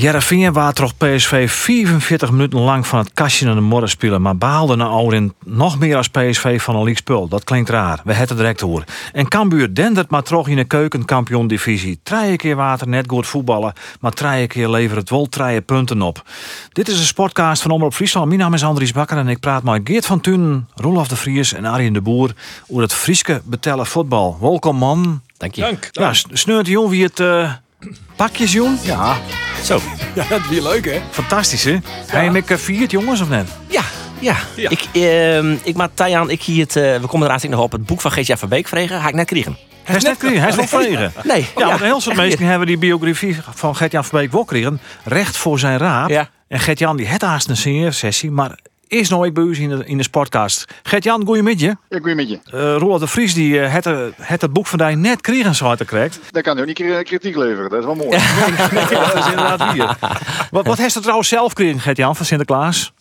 Jereveen waar toch PSV 44 minuten lang van het kastje naar de morgen spelen, maar behaalde na Ourin nog meer als PSV van een league spul. Dat klinkt raar. We hebben direct hoor. En Cambuur dendert maar terug in de keukenkampioen divisie. Drie keer water net goed voetballen, maar drie keer levert het wel drie punten op. Dit is een sportcast van Omroep Friesland. Mijn naam is Andries Bakker en ik praat met Geert van Tunen, Roelof de Vries en Arjen de Boer over het Frieske betellen voetbal. Welkom man. Dank je. Dank. Ja, sneurt jong wie het uh, pakjes jong? Ja. Zo. Ja, dat is weer leuk, hè? Fantastisch, hè? Hij en ik viert jongens of net? Ja. Ja. Ja. Ik, ehm ik maak Tajan, ik hier het, eh, we komen eraan nog op het boek van Geert van Beek vregen. Ga ik net krijgen. Hij is net gekregen, hij is wel vregen. Nee. Ja, want een heel soort mensen hebben die biografie van Gert-Jan van Beek wel kregen. Recht voor zijn raap. Ja. En Gert-Jan die het haast een sessie, maar is nog ik bij u in de, in de sportcast. Gert-Jan, goeiemiddag. Ja, goeie met je. Uh, Roland de Vries die eh, het, eh, het het boek van die net kregen zo te krijgt. Dan kan hij ook niet kri- kritiek leveren. Dat is wel mooi. dat is inderdaad hier. Wat, wat heeft het trouwens zelf gekregen, Gert-Jan, van Sinterklaas?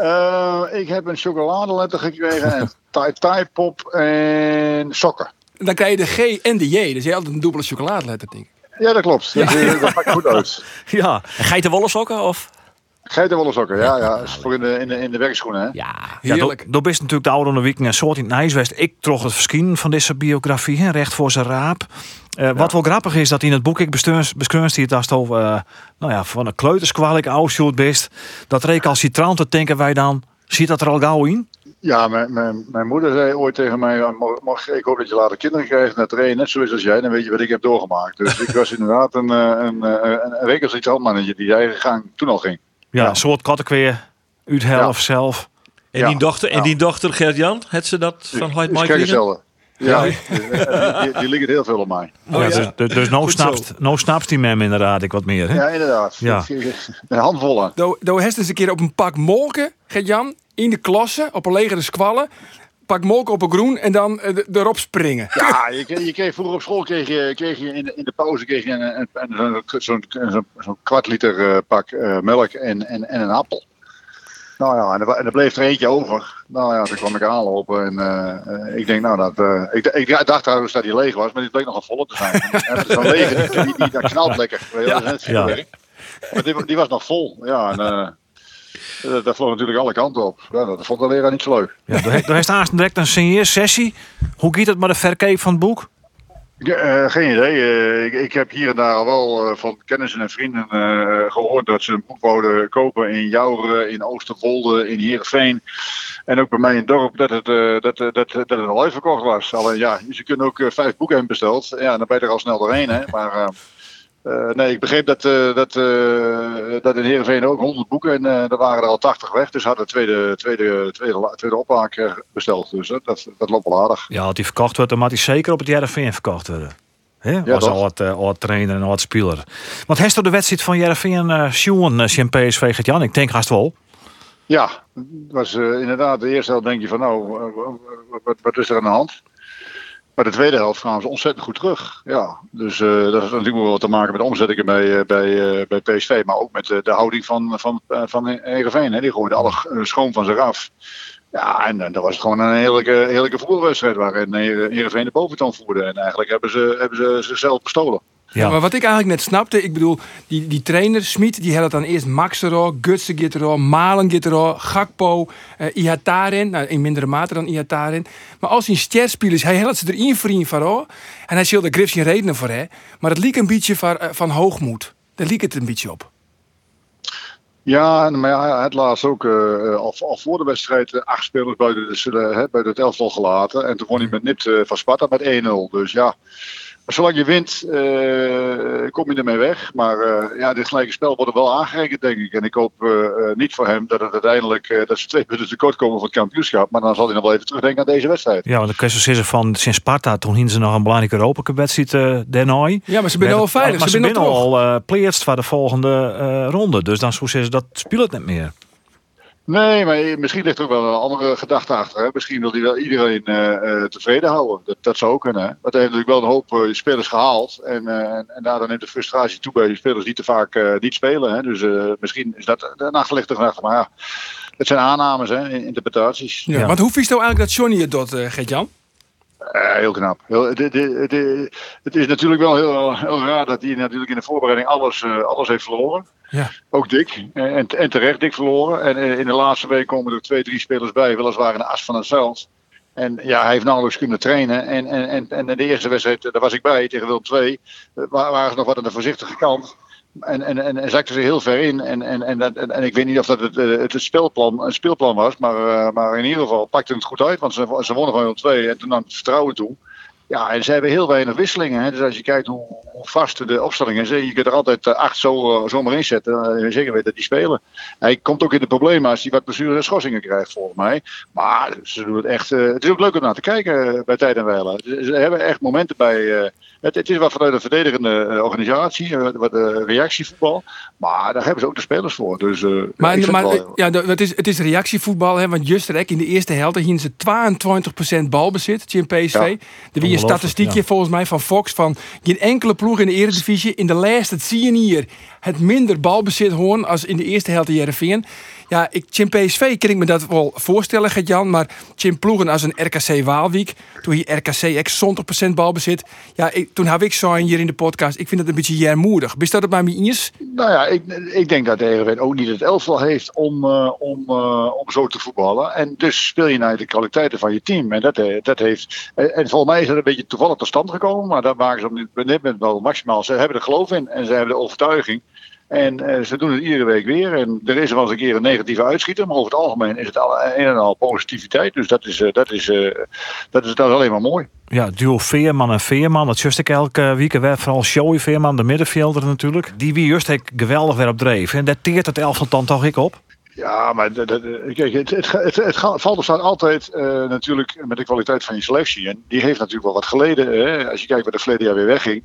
Eh, ik heb een chocoladeletter gekregen, een Thai Thai pop en sokken. Dan krijg je de G en de J. Dus je hebt altijd een dubbele chocoladeletter, denk ik. Ja, dat klopt. Dat, eh, dat pakt goed uit. Ja, En geitenwolle sokken of? Geitenwolle sokken, ja, ja. Is voor in de, in de, in de werkschoenen, hè. Ja. Ja, Heerlijk. dat is natuurlijk de oude onderwijking en soort in het Nijswest. Ik trog het verschijnen van deze biografie, hè, recht voor zijn raap. Eh, Wat wel grappig is, dat in het boek ik beskeurst die het als het over, eh, nou ja, van een kleuterskwal ik oudshoot best. Dat recalcitrant, denken wij dan, ziet dat er al gauw in? Ja, mijn, mijn, mijn moeder zei ooit tegen mij, ja, mag, mag- ik hoop dat je later kinderen krijgt. Er een net zo is als jij, dan weet je wat ik heb doorgemaakt. Dus ik was inderdaad een, eh, een, eh, een, een recalcitrant die eigen gang toen al ging. Ja, Ja. een soort kattenkweer, uit helft zelf. En, Ja, die dochter, en die dochter Gert-Jan, had ze dat van Dus Mike. Ja, die, die, die liggen heel veel op mij. ja, ja. Dus, dus, dus nou, snapt, nou snapt die mem inderdaad ik wat meer. Hè? Ja, inderdaad. Ja. Een handvolle. Doe doe eens eens een keer op een pak molken, Gert-Jan, in de klasse, op een legere squallen. Pak molken op een groen en dan eh, de- erop springen. Ja, je, kreeg- je kreeg vroeger op school kreeg je, kreeg je in, de, in de pauze kreeg je een, een, een- zo'n zo'n zo'n kwart liter eh, pak eh, melk en, en, en een appel. Nou ja, en er, en er bleef er eentje over. Nou ja, toen kwam ik aanlopen en eh, eh, ik denk, nou, dat, eh, ik, ik dacht trouwens dat die leeg was, maar die bleek nog een volle te zijn. En het is Zo'n lege, die, die, dat knalt lekker. Ja. Maar die, die was nog vol. Ja, en eh, dat, dat vloog natuurlijk alle kanten op. Ja, dat vond de leraar niet zo leuk. Ja, er heeft haast direct een signeersessie. Hoe gaat het met de verkeep van het boek? Ja, eh, geen idee. Eh, ik, ik heb hier en daar al wel eh, van kennissen en vrienden eh, gehoord dat ze een boek wouden kopen in Jouren, in Oosterwolde, in Heerenveen. En ook bij mij in het dorp dat het, eh, dat, eh, dat, dat het al uitverkocht was. Alleen ja, ze kunnen ook eh, vijf boeken hebben besteld. Ja, dan ben je er al snel doorheen. Hè? Maar eh, nee, ik begreep dat, eh, dat, eh, dat in Heerenveen ook 100 boeken en er waren er al 80 weg. Dus hadden tweede, tweede, tweede, tweede oplaag besteld. Dus dat, dat loopt wel aardig. Ja, als die verkocht wordt, dan moet hij zeker op het JRVN verkocht worden. Hè? Was toch? al het, uh, het trainer en het speler. Want heeft er de wedstrijd van JRVN uh, Sjoen, uh, PSV gaat Jan? Ik denk haast wel. Ja, het was inderdaad de eerste helft denk je van nou, wat, wat is er aan de hand? Maar de tweede helft gaan ze ontzettend goed terug. Ja, dus eh, dat heeft natuurlijk wel wat te maken met de omzettingen bij, eh, bij, eh, bij PSV. Maar ook met de houding van, van, van Heerenveen. Hè. Die gooide alle schoon van zich af. Ja, en, en dat was gewoon een heerlijke, heerlijke voetbalwedstrijd waarin Heer- Heerenveen de boventoon voerde. En eigenlijk hebben ze, hebben ze zichzelf bestolen. Ja. Maar wat ik eigenlijk net snapte, ik bedoel, die, die trainer, Smit, die had het dan eerst Max erop, Gutsen gaat erop, Malen gaat erop, Gakpo, Ihataren, nou in mindere mate dan Ihataren. Maar als hij een sterspieler is, hij had ze erin vriend van oh, en hij zult er griff geen redenen voor hè. Maar het liep een beetje van, eh, van hoogmoed. Daar liep het een beetje op. Ja, maar ja, hij had laatst ook eh, al, al voor de wedstrijd acht spelers buiten, de, hè, buiten het elftal gelaten. En toen won hij met nipt van Sparta met 1-0. Dus ja, zolang je wint, eh, kom je ermee weg. Maar eh, ja, dit gelijke spel wordt er wel aangerekend, denk ik. En ik hoop eh, niet voor hem dat het uiteindelijk eh, dat ze twee punten tekort komen voor het kampioenschap. Maar dan zal hij nog wel even terugdenken aan deze wedstrijd. Ja, want kun je zo zeggen van sinds Sparta, toen hingen ze nog een belangrijke Europa wedstrijd uh, daarna. Ja, maar ze zijn al veilig. Maar ze zijn al uh, pleerst voor de volgende uh, ronde. Dus dan zo ze dat speelt het niet meer. Nee, maar misschien ligt er ook wel een andere gedachte achter. Hè? Misschien wil hij wel iedereen eh, eh, tevreden houden. Dat, dat zou ook kunnen. Hè? Want hij heeft natuurlijk wel een hoop eh, spelers gehaald. En, eh, en, en daar dan neemt de frustratie toe bij die spelers die te vaak eh, niet spelen. Hè? Dus eh, misschien is dat een achterliggende gedachte. Maar ja, het zijn aannames, hè? in- interpretaties. Ja. Ja. Want hoe vies nou eigenlijk dat Johnny het doet, eh Gert-Jan? Eh, heel knap. Heel, het, het, het, is natuurlijk wel heel, heel raar dat hij natuurlijk in de voorbereiding alles, eh, alles heeft verloren. Ja. Ook dik. En, en terecht dik verloren. En eh, in de laatste week komen er twee, drie spelers bij. Weliswaar de as van het veld. En ja, hij heeft nauwelijks kunnen trainen. En, en, en, en de eerste wedstrijd, eh, daar was ik bij, tegen Willem II. eh, wa- waren ze nog wat aan de voorzichtige kant. En, en, en, en ze heel ver in. En, en, en, dat- en, ik weet niet of dat het, het, het speelplan, een speelplan was. Maar, maar in ieder geval pakte het goed uit. Want ze, ze wonnen Willem II. En toen nam het vertrouwen toe. Ja, en ze hebben heel weinig wisselingen. Hè. Dus als je kijkt hoe, vast de opstelling is, je kunt er altijd eh, acht zo, eh, zomaar in zetten. Uh, zeker weten dat die spelen. Hij komt ook in de problemen als hij wat blessures en schorsingen krijgt, volgens mij. Maar ze doen het echt. eh, het is ook leuk om naar te kijken eh, bij Tijd en. Ze, ze hebben echt momenten bij. Het, het is wat vanuit een verdedigende eh, organisatie, eh, wat eh, reactievoetbal. Maar daar hebben ze ook de spelers voor. Dus, eh, Maar, maar het wel- ja, dat- het, is, het is reactievoetbal, hè, want Just Rek in de eerste helft hier ze 22% balbezit in PSV. Ja. Er wie een statistiekje ja. volgens mij van Fox van geen enkele ploeg in de Eredivisie in de laatste zie je hier het minder balbezit hoorn als in de eerste helft in Jereveen. Ja, ik, Jim PSV kan ik me dat wel voorstellen, Gert-Jan, maar Jim ploegen als een RKC Waalwijk, toen hier RKC ex 100% balbezit. Ja, ik, toen heb ik zo hier in de podcast, ik vind het een beetje jermoedig. Bist dat het maar mee eens? Nou ja, ik, ik denk dat de Heerenveen ook niet het elftal heeft om, eh, om, eh, om zo te voetballen. En dus speel je naar de kwaliteiten van je team. En dat, eh, dat heeft. En, en volgens mij is dat een beetje toevallig tot stand gekomen. Maar daar maken ze op dit moment wel maximaal. Ze hebben er geloof in en ze hebben de overtuiging. En eh, ze doen het iedere week weer. En er is wel eens een keer een negatieve uitschieter. Maar over het algemeen is het een en al positiviteit. Dus dat is, eh, dat is, eh, dat is, dat is alleen maar mooi. Ja, duo Veerman en Veerman. Dat just ik elke week weer. Vooral Joey Veerman, de middenvelder natuurlijk. Die wie juist geweldig weer op dreef. En dat teert het elftal toch ik op. Ja, maar kijk, het, het, het, het valt of staat altijd natuurlijk met de kwaliteit van je selectie. En die heeft natuurlijk wel wat geleden. Hè? Als je kijkt waar de verleden jaar weer wegging.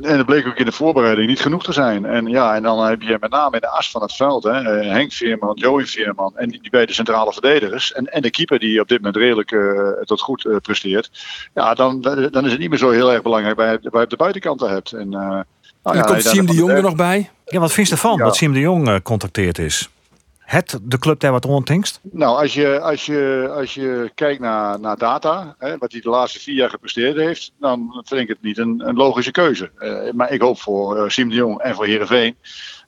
En dat bleek ook in de voorbereiding niet genoeg te zijn. En ja, en dan heb je met name in de as van het veld, hè, eh, Henk Veerman, Joey Veerman en die, die beide centrale verdedigers. En, en de keeper die op dit moment redelijk eh, tot goed eh, presteert. Ja, dan, dan is het niet meer zo heel erg belangrijk waar je, waar je op de buitenkanten hebt. En, nou En ja, dan komt Siem de Jong er nog bij. Ja, wat vind je ervan Ja. dat Siem de Jong eh, contacteerd is? Het de club daar wat ontingst? Nou, als je, als je, als je kijkt naar, naar data, hè, wat hij de laatste vier jaar gepresteerd heeft, dan vind ik het niet een, een logische keuze. Eh, maar ik hoop voor uh, Siem de Jong en voor Heerenveen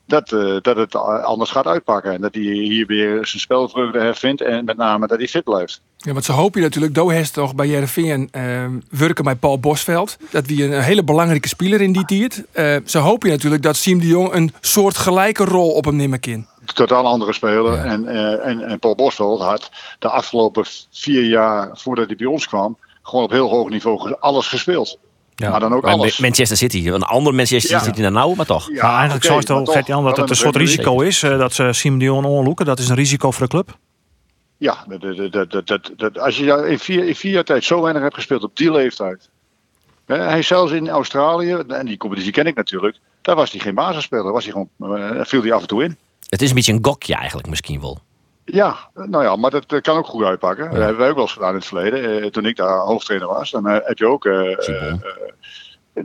dat, eh, dat het anders gaat uitpakken. En dat hij hier weer zijn spelvreugde hervindt en met name dat hij fit blijft. Ja, want ze hopen je natuurlijk, Do heeft toch bij Jereveen uh, werken met Paul Bosveld. Dat wie een, hele belangrijke speler in die tijd. Uh, ze hopen je natuurlijk dat Siem de Jong een soort gelijke rol op hem nemen kan. Totaal andere speler. Ja. En, uh, en, en Paul Bosveld had de afgelopen vier jaar voordat hij bij ons kwam, gewoon op heel hoog niveau alles gespeeld. Ja. Maar dan ook maar alles. Manchester City, een ander Manchester Ja. City dan nou, maar toch. Ja, maar eigenlijk okay, zou het Gert-Jan dat het een soort risico is uh, dat ze Siem de Jong onloeken. Dat is een risico voor de club. Ja, dat, dat, dat, dat, als je in vier, in vier jaar tijd zo weinig hebt gespeeld op die leeftijd. Hij is zelfs in Australië, en die competitie ken ik natuurlijk, daar was hij geen basisspeler. Was hij gewoon, uh, viel hij af en toe in. Het is een beetje een gokje eigenlijk misschien wel. Ja, nou ja, maar dat, dat kan ook goed uitpakken. Ja. Dat hebben wij ook wel eens gedaan in het verleden. Uh, toen ik daar hoofdtrainer was, dan uh, heb je ook. Uh,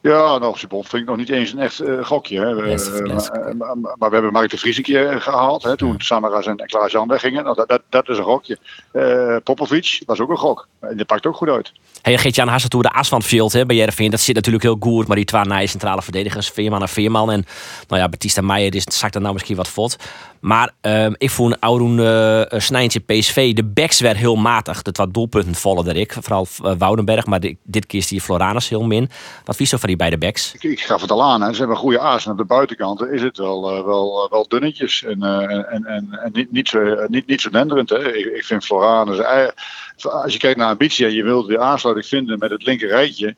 ja, nou, Sibon vind ik nog niet eens een echt gokje. Hè. Yes, yes. Maar, maar, maar, we hebben Mark de Vries een keer gehaald. Hè, toen Samaras en Klaas-Jan weggingen. Nou, dat, dat, dat, is een gokje. Popovic was ook een gok. En die pakt ook goed uit. Hey, Geert-Jan Hasseltoe, de as van het veld hè, bij Jereveen, dat zit natuurlijk heel goed. Maar die twee nieuwe centrale verdedigers, Veerman en Veerman. En nou ja, Batista Meijer, die zakt er nou misschien wat vod. Maar um, ik vond Auroen uh, Snijntje PSV, de backs werd heel matig. Dat wat doelpunten vallen er ik. Vooral uh, Woudenberg, maar dit, keer is die Floranus heel min. Wat vies van die beide backs? Ik, gaf het al aan, ze hebben een goede aas. En op de buitenkanten is het wel, uh, wel, wel dunnetjes. En, en, en, en niet, niet, zo, niet, niet zo denderend. Hè. Ik, ik vind Floranus... Als je kijkt naar ambitie en je wilt weer aansluiting vinden met het linker rijtje...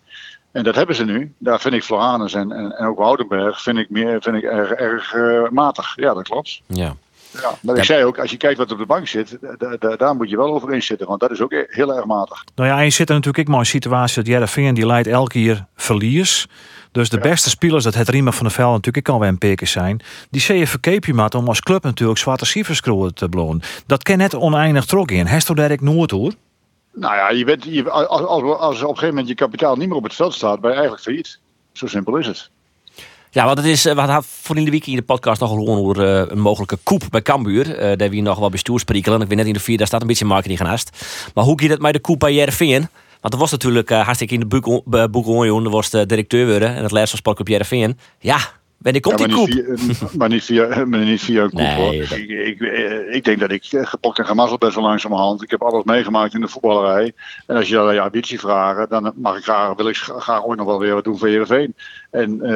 En dat hebben ze nu. Daar vind ik Floranus en, en, en ook Woudenberg vind ik, meer, vind ik erg, erg uh, matig. Ja, dat klopt. Ja. Ja, maar ik zei ook, als je kijkt wat op de bank zit, da- da- daar moet je wel over eens zitten. Want dat is ook e- heel erg matig. Nou ja, en je zit er natuurlijk ook maar in een situatie dat Jereveen die leidt elke keer verlies. Dus de beste spelers, dat het Riemen van der Veld natuurlijk ook alweer een peker zijn. Die zie je verkeep je maar om als club natuurlijk zwarte cijfers te blowen. Dat kan net oneindig trok in. Hesto Derek Noord hoor. Nou ja, je bent, je, als, als, op een gegeven moment je kapitaal niet meer op het veld staat, ben je eigenlijk failliet. Zo simpel is het. Ja, want het is, eh, we hadden voor in de week in de podcast nog gewoon over eh, een mogelijke koep bij Cambuur. Eh daar wie nog wel bestuur. Ik weet net in de vier, daar staat een beetje marketing naast. Maar hoe gaat het met de koep bij Jereveen? Want er was natuurlijk hartstikke in de boek, uh, boek was de directeur worden en het laatste van Sportclub Jereveen. Ja, wanneer komt Ja, die koep? niet via, maar, niet via, maar niet via een koep Nee, hoor. dat- Ik, ik, eh, ik denk dat ik eh, gepokt en gemazzeld ben zo langzamerhand. Ik heb alles meegemaakt in de voetballerij. En als je dan je ambitie vraagt, dan mag ik graag, wil ik graag ooit nog wel weer wat doen voor Heerenveen. En eh,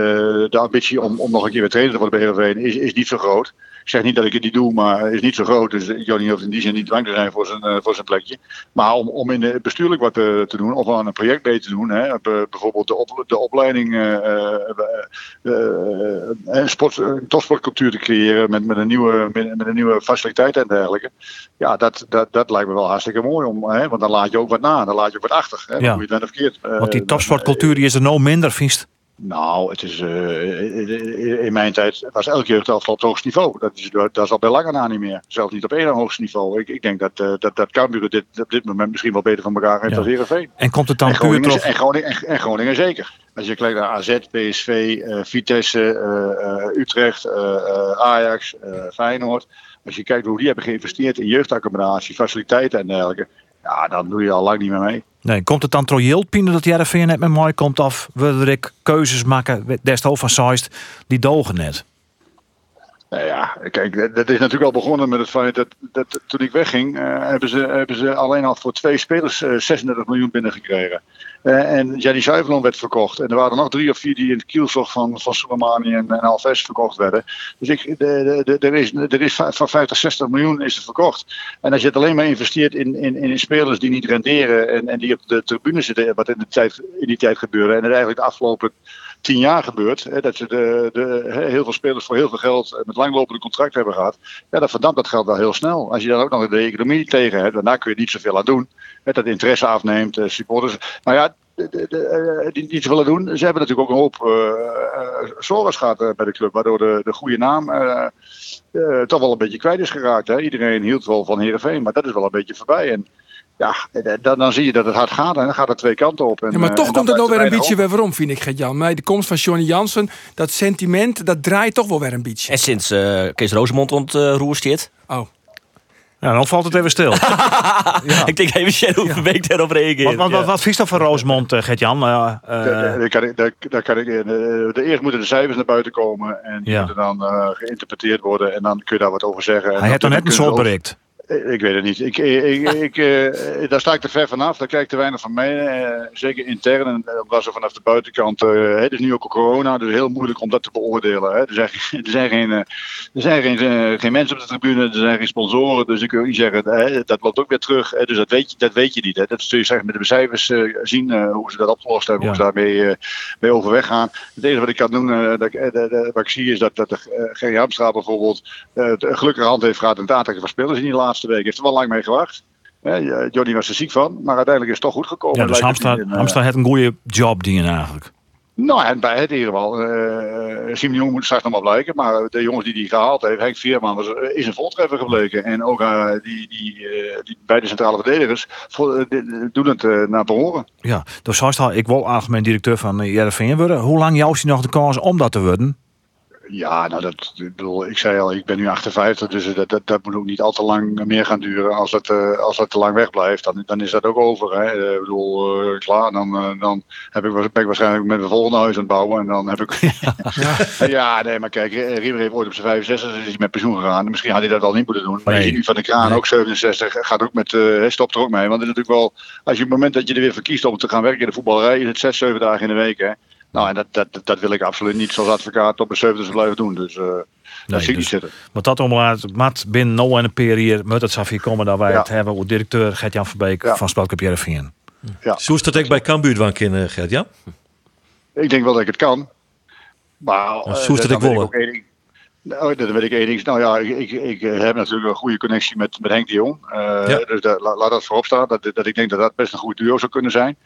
de ambitie om, om nog een keer weer trainer te worden bij Heerenveen is, is niet zo groot. Ik zeg niet dat ik het niet doe, maar is niet zo groot. Dus Johnny hoeft in die zin niet bang te zijn voor zijn, eh, voor zijn plekje. Maar om, om in de bestuurlijk wat eh, te doen, of aan een project mee te doen. Hè, eh, bijvoorbeeld de, op, de opleiding eh, eh, eh, eh, sport, topsportcultuur te creëren met, met, een nieuwe, met, met een nieuwe faciliteit en dergelijke. Ja, dat, dat, dat lijkt me wel hartstikke mooi. Om, hè, want dan laat je ook wat na, dan laat je ook wat achter. Hè, Ja. Je het verkeerd. Want die topsportcultuur die is er nou minder, vindt. Nou, het is, eh, in mijn tijd was elke jeugdelftal op het hoogste niveau. Dat is, dat is al bij lange na niet meer. Zelfs niet op één hoogste niveau. Ik, ik denk dat, eh dat, dat Cambuur dit, op dit moment misschien wel beter van elkaar heeft Ja. Heerenveen. En komt het dan En puur Groningen, toch... en, Groningen, en, en Groningen zeker. Als je kijkt naar AZ, PSV, eh, Vitesse, eh, eh, Utrecht, eh, eh, Ajax, eh, Feyenoord. Als je kijkt hoe die hebben geïnvesteerd in jeugdaccommodatie, faciliteiten en dergelijke. Ja, dan doe je al lang niet meer mee. Nee, komt het dan trojeeld Pien dat Jereveen net met mooi komt af? Willen ik keuzes maken, des van Zeist, die dogen net. Nou ja, kijk, dat- is natuurlijk al begonnen met het feit dat, dat toen ik wegging, eh, hebben, ze, hebben ze alleen al voor twee spelers eh 36 miljoen binnengekregen. Eh en Jenny Zuivelon werd verkocht. En er waren nog drie of vier die in het kielzog van, van Soleimani en, en Alves verkocht werden. Dus ik, de, de, er, is, er is van 50, 60 miljoen is er verkocht. En als je het alleen maar investeert in, in, in spelers die niet renderen en, en die op de tribune zitten, wat in, de tijd, in die tijd gebeurde. En het eigenlijk de afgelopen tien jaar gebeurt. Hè, dat ze de, de, heel veel spelers voor heel veel geld eh, met langlopende contracten hebben gehad. Ja, dan verdampt dat geld wel heel snel. Als je dan ook nog de economie tegen hebt, daar kun je niet zoveel aan doen. Hè, dat interesse afneemt, eh, supporters. Nou ja, de, de, eh, die niet zoveel aan doen. Ze hebben natuurlijk ook een hoop uh, gehad eh, bij de club. Waardoor de, de goede naam eh, toch wel een beetje kwijt is geraakt. Hè. Iedereen hield wel van Heerenveen, maar dat is wel een beetje voorbij. En ja, eh, dan, dan zie je dat het hard gaat. En dan gaat het twee kanten op. En, Ja, maar eh, toch en komt het nou weer een beetje weer waarom, vind ik, Gert-Jan. Met de komst van Johnny Jansen, dat sentiment, dat draait toch wel weer een beetje. En sinds eh, Kees Rosemond ontroer steert. Oh. Ja, dan valt het even stil. Ik denk even Sjen hoe ja. week daarop reageert. wat wat, wat, wat vies dat van Roosmond, uh, Gert-Jan? Uh, daar kan ik, daar, daar kan ik, de, de eerst moeten de cijfers naar buiten komen en die ja. moeten dan uh, geïnterpreteerd worden en dan kun je daar wat over zeggen. Hij heeft dan net een soort bereikt. Ik weet het niet. Ik, ik, ik, uh, daar sta ik te ver vanaf. Daar kijk ik te weinig van mee. Uh, zeker intern. En omdat ze vanaf de buitenkant. Uh, het is nu ook corona. Dus heel moeilijk om dat te beoordelen. Hè. Er zijn, er zijn, geen, er zijn geen, geen mensen op de tribune. Er zijn geen sponsoren. Dus ik kun niet zeggen. Hè, dat loopt ook weer terug. Hè. Dus dat weet je, dat weet je niet. Hè. Dat zul je zeggen met de cijfers zien. hoe ze dat opgelost hebben. Ja. Hoe ze daarmee mee overweg gaan. Het enige wat ik kan doen. Dat, wat ik zie is dat, dat de Gerry Hamstra bijvoorbeeld. een gelukkige hand heeft gehad. in het aantrekken van spelers in die laatste week. Heeft er wel lang mee gewacht. Ja, Johnny was er ziek van, maar uiteindelijk is het toch goed gekomen. Ja, dus Hamstra, uh, Hamstra heeft een goede job die eigenlijk. Nou, en bij het in ieder geval. Uh, Simon Jong moet straks nog maar blijken. Maar de jongens die hij gehaald heeft, Henk Veerman, was, is een voltreffer gebleken. En ook uh, die, die, uh, die beide centrale verdedigers voor, doen het naar behoren. Ja, dus al, ik wil algemeen directeur van Jereveen worden. Hoe lang jou is nog de kans om dat te worden? Ja, nou dat, ik bedoel, ik zei al, ik ben nu 58, dus dat, dat, dat moet ook niet al te lang meer gaan duren. Als dat, uh, als dat te lang wegblijft, dan, dan is dat ook over. Hè. Uh, ik bedoel, uh, klaar, dan, dan heb ik, ben ik waarschijnlijk met mijn volgende huis aan het bouwen. En dan heb ik... ja. ja, nee, maar kijk, Riemer heeft ooit op zijn 65 is hij met pensioen gegaan. Misschien had hij dat al niet moeten doen. Maar nee. je ziet nu van de kraan, nee. ook 67, gaat ook met, stopt er ook mee. Want het is natuurlijk wel, als je op het moment dat je er weer voor kiest om te gaan werken in de voetballerij, is het 6, 7 dagen in de week, hè. Nou, en dat, dat, dat wil ik absoluut niet zoals advocaat op mijn 70 blijven doen. Dus uh, nee, dat zie ik niet zitten. Wat dat omlaat, Matt, binnen no en een periode moet het hier komen dat wij ja. het hebben over directeur Gert-Jan Verbeek ja. van Spelclub Jereveen. Ja. Zo is dat ik bij Cambuur van kennen, Gert-Jan? Ik denk wel dat ik het kan. Maar uh, zo is dat ik willen. Nou, dat weet ik één ding. Nou ja, ik, ik, ik heb natuurlijk een goede connectie met, met Henk de Jong. Uh, Dus da, la, laat dat voorop staan. Dat, dat ik denk dat dat best een goed duo zou kunnen zijn.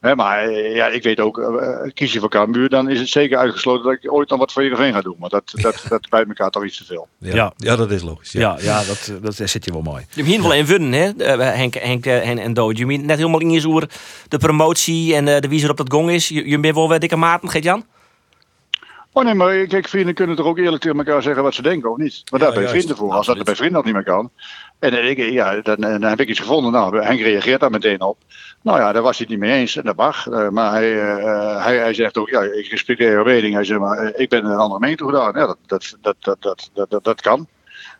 Hè, maar ja, ik weet ook, uh, kies je voor Cambuur, dan is het zeker uitgesloten dat ik ooit dan wat voor Heerenveen ga doen. Maar dat, dat, dat bij elkaar toch iets te veel. Ja, ja. ja dat is logisch. Ja, ja, dat, dat zit je wel mooi. Je hebt hier wel in winnen, hè, Henk, Henk en, en Dood. Je bent net helemaal in je zoer de promotie en de wie er op dat gong is. Je, je bent wel weer dikke maten, Geet-Jan? Oh nee, maar kijk, vrienden kunnen toch ook eerlijk tegen elkaar zeggen wat ze denken, of niet? Maar daar ja, ben je vrienden voor. Als dat bij vrienden al niet meer kan. En ik, ja, dan, dan, heb ik iets gevonden. Nou, Henk reageert daar meteen op. Nou ja, daar was hij het niet mee eens en dat mag. Eh, maar hij, eh, hij, hij zegt ook, ja, ik respecteer jouw mening. Hij zegt, maar eh, ik ben een andere mening toegedaan. Ja, dat, dat, dat, dat, dat, dat, kan.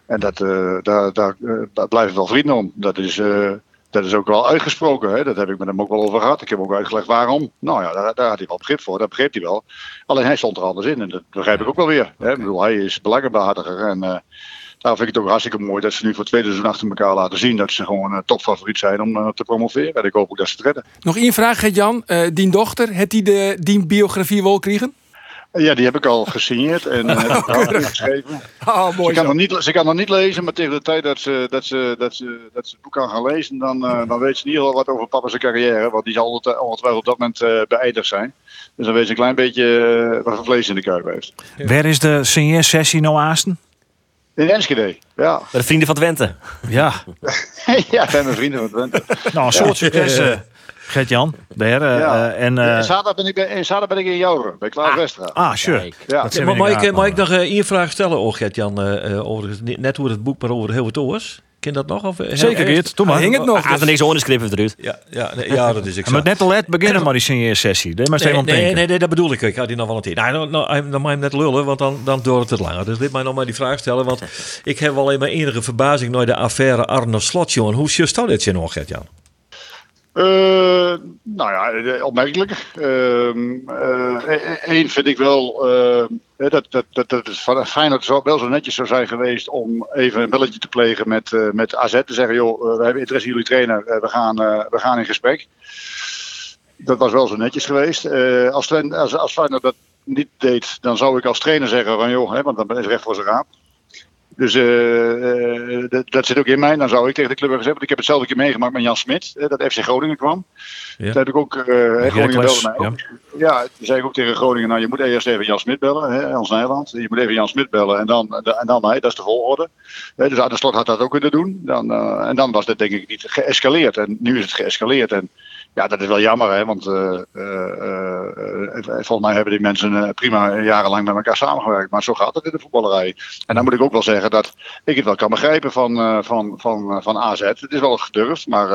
En dat, daar, daar, blijft blijven wel vrienden om. Dat is, dat is ook wel uitgesproken. Hè? Dat heb ik met hem ook wel over gehad. Ik heb ook uitgelegd waarom. Nou ja, daar, daar had hij wel begrip voor. Dat begreep hij wel. Alleen hij stond er anders in. En dat begrijp ik ook wel weer. Hè? Bedoel, hij is belangenbehartiger. En daarom vind ik het ook hartstikke mooi dat ze nu voor het tweede seizoen achter elkaar laten zien. Dat ze gewoon een topfavoriet zijn om uh, te promoveren. En ik hoop ook dat ze het redden. Nog één vraag, Jan. Uh, die dochter, heeft die de die biografie wel kregen? Ja, die heb ik al gesigneerd en heb ik geschreven. Oh, mooi ze, kan nog niet, ze kan nog niet lezen, maar tegen de tijd dat ze, dat ze, dat ze, dat ze het boek kan gaan lezen, dan, uh, dan weet ze in ieder geval wat over papa's carrière. Want die zal ongetwijfeld op dat moment uh, beëindigd zijn. Dus dan weet ze een klein beetje wat voor vlees in de kuip heeft. Ja. Waar is de signeersessie nou aasten? In Enschede, ja. Bij de vrienden van Twente. Ja. ja, bij mijn vrienden van Twente. nou, een soort succes. Gert-Jan, daar. Uh, ja. en, uh, in zaterdag ben ik, in, zaterdag ben ik in Jouren, bij Klaas ah, Westra. Ah, sure. Ja. Ja, maar mag ik, mag ik nog één vraag stellen, oh, Gert-Jan, over, net over het boek, maar over heel wat oors? Ken dat nog? Of, Zeker, Geert. Toen maar. Hing het nog. Hij had er niks onderschreven eruit. Ja, ja, nee, ja, dat is exact. Maar net al let beginnen, maar die signeersessie. Nee, maar nee, nee, nee, nee, dat bedoel ik. Ik had die nog wel een tijd. Nou, nou, dan mag je hem net lullen, want dan, dan door het te langer. Dus dit mij nog maar die vraag stellen, want ik heb wel even enige verbazing naar de affaire Arne Slot, jongen. Hoe is je dit je nog, Gert-Jan? Uh, nou ja, opmerkelijk. Eén uh, uh, vind ik wel dat, dat, dat, dat het fijn dat het wel zo netjes zou zijn geweest om even een belletje te plegen met, met AZ. Te zeggen, joh, we hebben interesse in jullie trainer, we, gaan, we gaan in gesprek. Dat was wel zo netjes geweest. als, als, als Feyenoord dat niet deed, dan zou ik als trainer zeggen van joh, hè, want dan is recht voor zijn raap. Dus uh, dat, dat, zit ook in mij. Dan zou ik tegen de club hebben gezegd. Ik heb hetzelfde keer meegemaakt met Jan Smit. dat FC Groningen kwam. Ja. Dat heb ik ook. Groningen belde mij ook. Ja, ja toen zei ik ook tegen Groningen. Nou, je moet eerst even Jan Smit bellen. Hè, Hans Nijland. Je moet even Jan Smit bellen. En dan, en dan mij. Dat is de volgorde. dus aan de slot had dat ook kunnen doen. Dan, en dan was dat denk ik niet geëscaleerd. En nu is het geëscaleerd. En ja, dat is wel jammer, hè, want uh, uh, volgens mij hebben die mensen prima jarenlang met elkaar samengewerkt. Maar zo gaat het in de voetballerij. En dan moet ik ook wel zeggen dat ik het wel kan begrijpen van, van, van, van AZ. Het is wel gedurfd, maar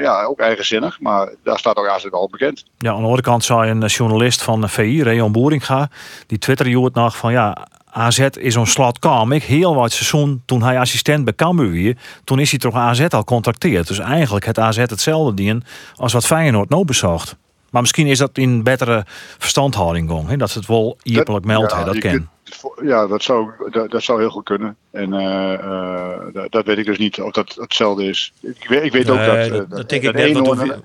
ja, ook eigenzinnig. Maar daar staat ook AZ al bekend. Ja, aan de andere kant zei een journalist van VI, Reon Boeringa, die twitterde het nog van ja, AZ is een slot kwam ik heel wat seizoen toen hij assistent bij Cambuur weer. Toen is hij toch AZ al contacteerd. Dus eigenlijk het AZ hetzelfde dien als wat Feyenoord nou bezocht. Maar misschien is dat in betere verstandhouding gong. Hè? Dat ze het wel eerlijk meldt. Ja, dat ken. ja, dat zou, dat, dat, zou heel goed kunnen. En uh, uh, dat, dat, weet ik dus niet of dat hetzelfde is. Ik, weet, ik weet ook dat. Uh, dat denk ik net.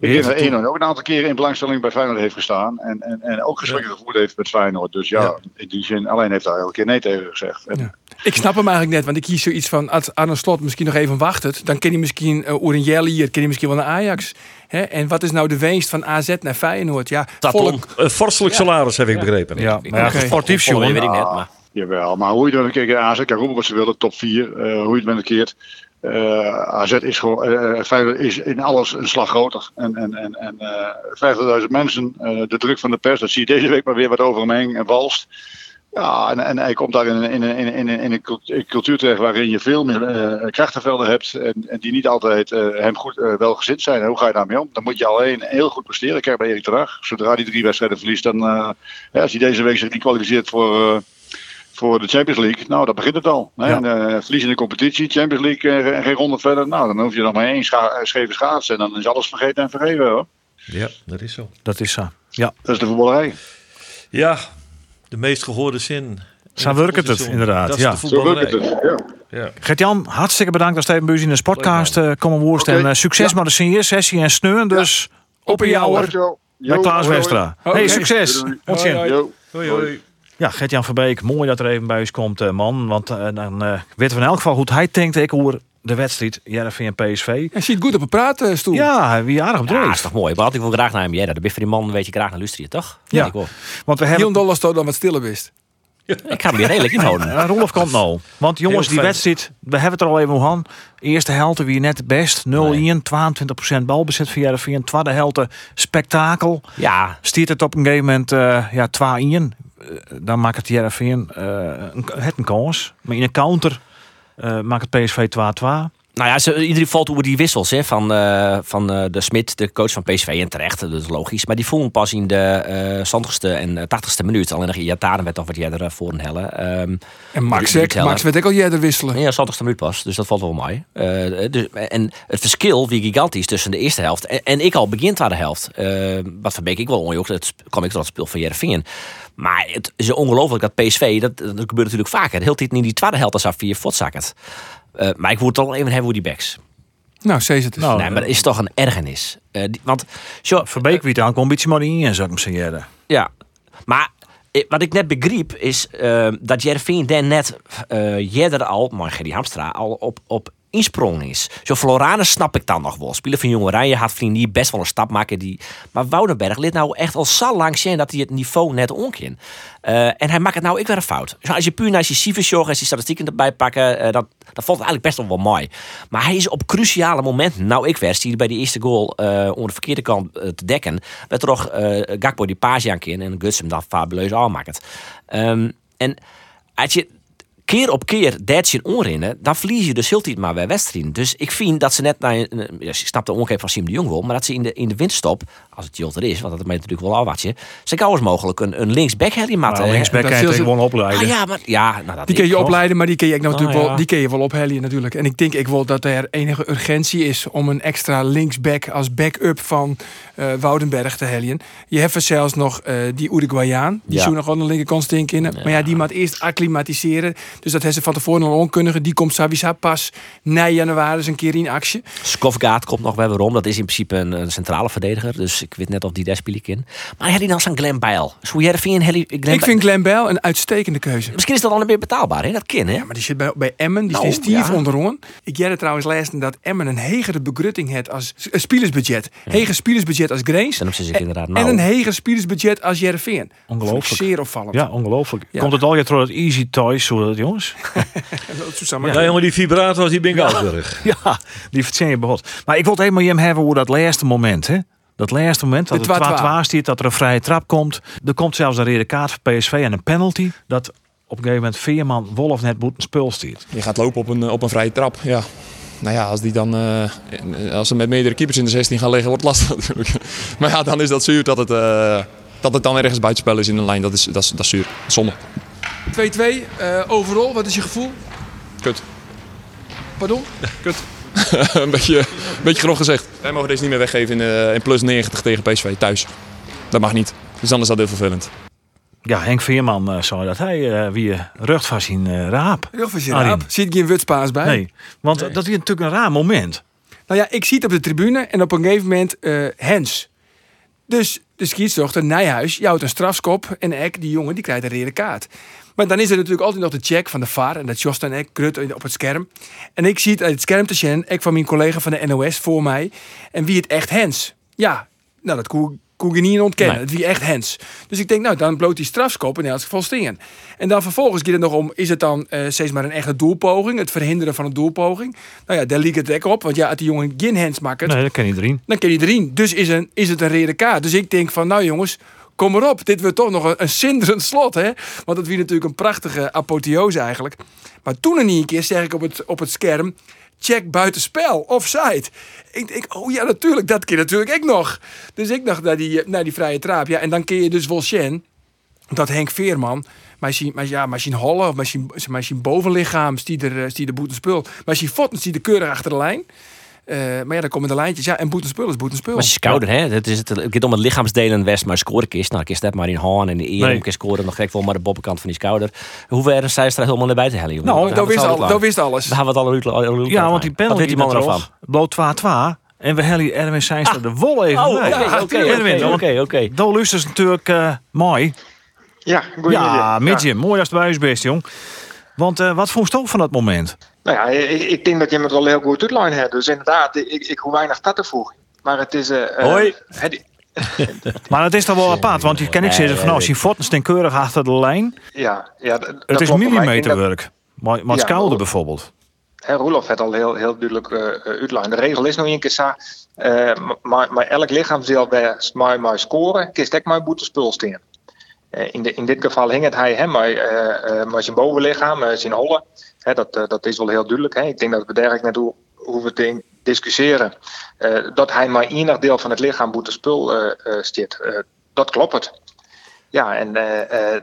Ik denk dat Eno ook een aantal keren in belangstelling bij Feyenoord heeft gestaan. En, en, en ook gesprekken ja. gevoerd heeft met Feyenoord. Dus ja, ja, in die zin, alleen heeft hij elke keer nee tegen gezegd. En, ja. Ik snap hem eigenlijk net, want ik kies zoiets van... als Arne Slot misschien nog even wacht dan ken hij misschien uh, Oren Jelly, ken hij misschien wel naar Ajax. Hè? En wat is nou de winst van AZ naar Feyenoord? Ja, volk... Een vorstelijk salaris, heb ik begrepen. Ja, maar ja, okay. sportief, jongen. weet ik net, maar... Jawel, maar hoe je dan een keer AZ kan roepen wat ze willen, top 4, uh, hoe je het bent een keer... Uh, AZ is, gewoon, uh, is in alles een slag groter. En, en, en, en uh, 50.000 mensen, de druk van de pers, dat zie je deze week maar weer wat over hem heen en walst. Ja, en, en hij komt daar in, in, in, in, een cultuur terecht waarin je veel meer krachtenvelden hebt. En, en die niet altijd hem goed wel gezind zijn. Hoe ga je daarmee om? Dan moet je alleen heel goed presteren. Kijk bij Erik Terag. Zodra hij drie wedstrijden verliest, dan ja, als hij deze week zich niet kwalificeert voor voor de Champions League. Nou, dat begint het al. Hè? Ja. En, uh, verliezen de competitie, Champions League uh, geen ronde verder. Nou, dan hoef je nog maar één scha eh, scheve schaatsen en dan is alles vergeten en vergeven hoor. Ja, dat is zo. Dat is zo. Ja. Dat is de voetballerij. Ja, de meest gehoorde zin. Zo werkt het, inderdaad. Dat is ja. de voetballerij. Zo het, ja. Ja. Gert-Jan, hartstikke bedankt dat Steven Buus in de podcast uh, komen woord. Okay. En succes ja. met de signeersessie en steun. Dus op in jou hoor. Met Klaas Westra. Hey, succes. Hoi, hoi. hoi. hoi. Ja, Gert-Jan Verbeek, mooi dat er even bij ons komt, eh, man. Want eh, dan eh, weten we in elk geval hoe hij denkt ik over de wedstrijd Jereveen en PSV. Hij ziet goed op een praatstoel. Ja, wie aardig op Ja, dreef. is toch mooi. Maar ik wil graag naar hem. Ja, dat ben voor die man weet je graag naar luisteren, toch? Ja. Ik, wel. Want we hebben... dollar toch dan wat stiller wist. ik ga hem weer redelijk inhouden. Uh, Rolf komt nou. Want jongens, die wedstrijd, we hebben het er al even over gehad. Eerste helte wie net het best. 0-1, 22% balbezit voor Jereveen. Tweede helte spektakel. Ja, Stiert het op een gegeven moment eh ja, 2-1. Eh, dan maakt het Jereveen eh een, het een kans. Maar in een counter eh, maakt het PSV 2-2. Nou ja, ze, iedereen valt over die wissels hè, van, eh, van eh, de Smit, de coach van PSV. En terecht, dat is logisch. Maar die voelen pas in de eh 70ste en 80ste minuut. Alleen nog Jataren werd dan wat jij er voor een helle. Ehm, En Max. Max werd ik al jeder wisselen. ja, 70ste minuut pas. Dus dat valt wel mooi. Dus, en het verschil wie gigantisch tussen de eerste helft en, en ik al begin tweede helft. Eh, wat van Beek ik wel ook. Dat kwam ik tot het speel van Jereveen. Maar het is ongelooflijk dat PSV, dat, dat gebeurt natuurlijk vaker. Heel tijd in die tweede helft als vier fotzakkert. Eh maar ik moet het toch even hebben over die backs. Nou, zeg het eens. Nou, nee, maar dat is toch een ergernis. Eh, die- want, zo, Verbeek wie dan komt iets maar in, zou ik hem zeggen. ja, maar eh, wat ik net begreep is eh, dat Jervin dan net eh jeder al, maar Gerry Hamstra, al op, op insprong is. Zo Floranus snap ik dan nog wel. Spelen van Jong Oranje had vriend die best wel een stap maken. Die, maar Woudenberg lid nou echt al zo lang zien dat hij het niveau net onkin. Eh en hij maakt het nou ik weer een fout. Zo, als je puur naar je cijfers zorgt en je statistieken erbij pakken, eh, dat, dat valt eigenlijk best wel mooi. Maar hij is op cruciale momenten, nou ik zie je bij die eerste goal eh om de verkeerde kant te dekken, werd er eh Gakpo die page aan en Guts hem dan fabuleus aanmaakt. Ehm, en als je keer op keer dat je onrennen, dan verlies je dus heel tijd maar bij wedstrijden. Dus ik vind dat ze net naar een, ik snap de omgeef van Siem de Jong wel, maar dat ze in de, in de winterstop, als het Jolter is, want dat meent natuurlijk wel al wat je, ze gauw eens mogelijk een, een linksback Harry Matt. Maar linksback kan je gewoon opleiden. Ah ja, maar ja, nou dat Die kun je opleiden, maar die kun je, ook natuurlijk Nou, wel, die kun je wel ophellen natuurlijk. En ik denk ik wel dat er enige urgentie is om een extra linksback als backup van Woudenberg te helien. Je hebt er zelfs nog eh, die Uruguayaan. Die Ja. nog aan de linkerkant stinken in. Maar ja, die moet eerst acclimatiseren. Dus dat hebben ze van tevoren al onkundige. Die komt sowieso pas na januari eens een keer in actie. Skofgaard komt nog wel weer om. Dat is in principe een, een centrale verdediger. Dus ik weet net of die daar speel ik in. Maar Harry dan zo'n Glenn Bijl. Zo jij vind Harry Glenn ik vind Glenn Bell een uitstekende keuze. Misschien is dat dan weer betaalbaar, hè? Dat kind, hè? Ja, maar die zit bij, bij Emmen, die Nou, is stief ja. Ik jij trouwens lezen dat Emmen een hegere begrutting heeft als een spielersbudget. Heger spielersbudget als Grace. Hebben ze zich inderdaad En nou. een heger spielersbudget als Jereveen. Ongelooflijk. Zeer opvallend. Ja, ongelooflijk. Ja. Komt het al je door het Easy Toys, zo dat jongens? Susanne, Ja, jongen, die vibrator die ben ik ja, die verzin je behot. Maar ik wil het even hem hebben over dat laatste moment, hè? Dat laatste moment, dat het 2-2 2-2. staat, dat er een vrije trap komt. Er komt zelfs een rode kaart voor PSV en een penalty. Dat op een gegeven moment Veerman Wolf net moet een spul stiert. Je gaat lopen op een, op een vrije trap. Ja. Nou ja, als, die dan, eh, als ze met meerdere keepers in de 16 gaan liggen, wordt het lastig natuurlijk. Maar ja, dan is dat zuur dat het, eh, dat het dan ergens buitenspel is in een lijn. Dat is, dat is, dat is zuur. Zonde. 2-2. eh, overal, wat is je gevoel? Kut. Pardon? Kut. een, beetje, een beetje grof gezegd. Wij mogen deze niet meer weggeven in, in plus 90 tegen PSV thuis. Dat mag niet. Dus dan is dat heel vervelend. Ja, Henk Veerman zei dat hij eh, wie rucht van zijn eh, raap. Heel veel Arjen. raap. Zit geen wutspaas bij? Nee, want dat is natuurlijk een raar moment. Nou ja, ik zie het op de tribune en op een gegeven moment Hens. Dus de scheidsrechter Nijhuis jouwt een strafskop en Ek, die jongen, die krijgt een rode kaart. Maar dan is er natuurlijk altijd nog de check van de VAR en dat Jost en Ek krut op het scherm. En ik zie het uit het scherm te zien, Ek van mijn collega van de NOS voor mij. En wie het echt Hens? Ja, nou dat koe kon je niet ontkennen. Nee. Het wie echt Hens. Dus ik denk, nou, dan bloot die strafskop in elk geval stingen. En dan vervolgens gaat het nog om, is het dan eh, steeds maar een echte doelpoging? Het verhinderen van een doelpoging? Nou ja, daar liep het ook op. Want ja, als die jongen geen Hens maakt, Nee, dat kan iedereen. dan kan je erin. Dus is, een, is het een rede kaart. Dus ik denk van, nou jongens, kom maar op. Dit wordt toch nog een, een zinderend slot, hè? Want het was natuurlijk een prachtige apotheose eigenlijk. Maar toen in een keer zeg ik op het, op het scherm... Check buitenspel, offside. Ik denk, oh ja, natuurlijk, dat keer natuurlijk ik nog. Dus ik dacht naar die, naar die vrije traap. Ja, en dan kun je dus wel dat Henk Veerman... Zien, maar ja, zien hollen, of zien bovenlichaam, stie er, stie de boetenspul. Voeten, stie de keurig achter de lijn. Eh, maar ja, dan komen de lijntjes. Ja, en boetenspul is boetenspul. Maar ze scouder, hè? Het, is het, het gaat om het lichaamsdelen west, maar scorekist. Nou, kist dat maar in Haan en de eer Nee. scoren. nog gek wel maar de boppenkant van die schouder. Hoe werden zij er helemaal naar buiten hellen? Nou, dat wist, al, dat wist alles. Daar hebben we het al Ja, want die Wat penalty weet die man ervan? Bloot 2-2. En we hebben Erwin Seinster de wol even Oh, oké, Ja, oké, Erwin, oké. Doel is natuurlijk eh, mooi. Ja, Ja, Midje, mooi als het bij is best, jong. Want eh, wat vond je toch van dat moment? Nou ja, ik, ik denk dat je het wel heel goed uitline hebt. Dus inderdaad, ik, ik hoef weinig dat te voegen. Maar het is... eh, eh, Hoi. het- Maar het is toch wel apart, want je kan ik zeggen van nou, als je voeten staan keurig achter de lijn. ja, ja, dat Het is dat- millimeterwerk. Maar, maar het Ja, bijvoorbeeld. Hè, Roelof had al heel, heel duidelijk eh uitline. De regel is nog een keer zo. eh, maar, maar elk lichaamsdeel bij maar, maar scoren, kiest ik maar boete spul staan. Eh, in, de, in dit geval hing het hij hem maar, eh, eh, maar zijn bovenlichaam, zijn hollen. Hè, dat, eh, dat is wel heel duidelijk. Hè. Ik denk dat we daar net hoe, hoeven te discussiëren. eh, dat hij maar enig deel van het lichaam boete spul eh stiert. Dat klopt het. Ja, en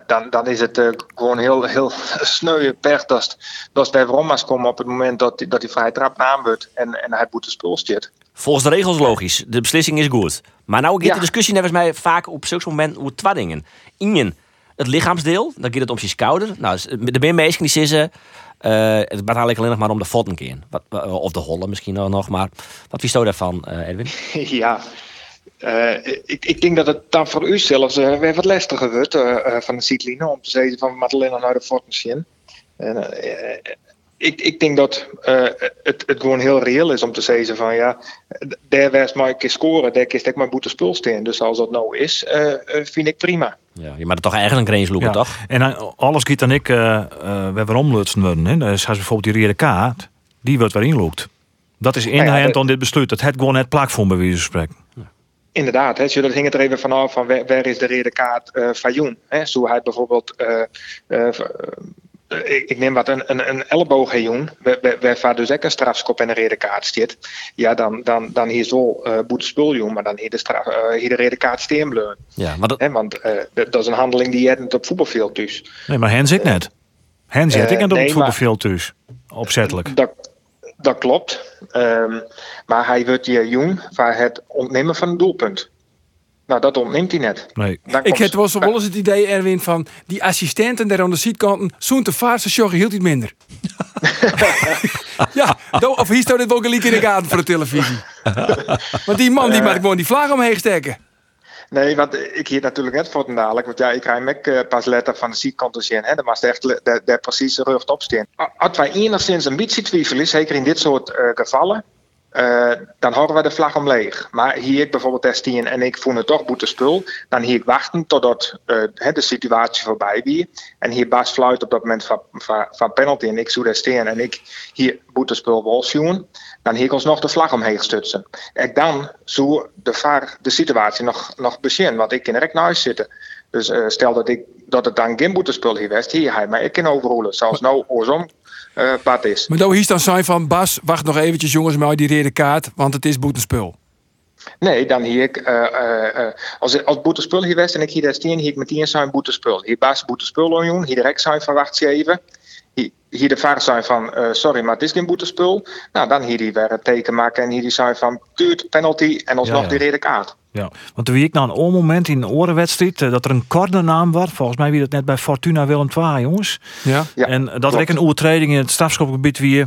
dan, dan is het gewoon heel, heel sneu pech dat, dat bij Roma's komen op het moment dat, die- dat hij vrij trap naam wordt en, en hij boete spul stiert. Volgens de regels logisch. De beslissing is goed. Maar nou gaat Ja. de discussie net als mij vaak op zulke moment over twee dingen. Eén, het lichaamsdeel. Dan gaat het om je schouder. Nou, de meer mensen die zeggen... eh het gaat eigenlijk alleen nog maar om de voeten. Wat, wa- of de hollen misschien nog- nog. Maar wat vies je daarvan, eh, Edwin? Ja, eh, ik, ik denk dat het dan voor u zelfs eh, weer wat lastiger wordt eh, eh, van de ziekline om te zeggen van Madeleine naar de Fortensien. En eh, ik, ik denk dat eh, het, het gewoon heel reëel is om te zeggen van ja, daar was maar een keer scoren, daar kiest ik maar boete spul staan. Dus als dat nou is, eh, eh, vind ik prima. Ja, je mag er toch eigenlijk een grens lopen, Ja. toch? En dan, alles giet dan ik eh eh, we weer omlutsen worden. Hè. Dus als bijvoorbeeld die rode kaart, die wordt weer inloopt. Dat is in ja, hand de- aan dit besluit. Dat het gewoon net plak voor bij wijze van spreken. Inderdaad, hè, dat hing het er even vanaf van waar, waar is de rode kaart eh van Joen. Hè? Zo hij bijvoorbeeld, eh, eh, eh, ik, ik neem wat, een, een, een elleboog waar, dus ook een strafskop en een rode kaart zit. Ja, dan, dan, dan hier zo eh boete spul Joen, maar dan hier de, straf, eh, hier de rode kaart steenbleun. Ja, maar dat, Hè? Want eh, dat is een handeling die je hebt op voetbalveld dus. Nee, maar hen zit net. Hen zit Eh, ik net op nee, het maar- voetbalveld thuis. Opzettelijk. Dat, dat klopt. Ehm, maar hij wordt hier Joen voor het ontnemen van een doelpunt. Nou, dat ontneemt hij net. Nee. Dan Ik heb wel zo wel eens het idee, Erwin, van die assistenten daar aan de zijkanten, zo'n te vaart, ze joggen heel iets minder. ja, of hier staat dit wel gelijk in de gaten voor de televisie. Want die man die maakt gewoon die vlag omheen steken. Nee, want ik hier natuurlijk net voor dadelijk. Want ja, ik krijg hem ook eh, pas letter van de zijkant te zien. Hè. Dan was echt le- daar, daar precies rug op staan. A- Als wij enigszins een beetje twijfelen, zeker in dit soort eh, gevallen, eh, dan houden we de vlag omleeg. Maar hier ik bijvoorbeeld staan en ik voel het toch boete spul, dan hier ik wachten totdat eh, de situatie voorbij wie. En hier Bas fluit op dat moment van, van, van penalty en ik daar staan en ik hier boete spul wil zien, dan hier ik ons nog de vlag omheen stutsen. En dan zou de de situatie nog, nog want ik kan er ook naast zitten. Dus eh, stel dat, ik, dat het dan geen boetespul hier was, hier hij maar ik kan overroelen. Zoals nou oorsom pad is. Maar hier dan zijn van Bas, wacht nog eventjes jongens met die rode kaart, want het is boetespul. Nee, dan hier ik, eh, eh, als, als boetespul was en ik hier daar steen, hier ik meteen zijn boetespul. Hier baas boetespul aan doen, hier direct zijn van wacht even. Hier, de vader zijn van, eh, sorry, maar het is geen boetespul. Nou, dan hier die weer het teken maken en hier die zijn van, tuurt, penalty en alsnog Ja, ja. die rode kaart. Ja, want toen wie ik nou een oormoment in een orenwedstrijd eh, dat er een cornernaam was. Volgens mij wie dat net bij Fortuna Willem II, jongens. Ja. Ja, en dat er klopt. ook een overtreding in het strafschopgebied wie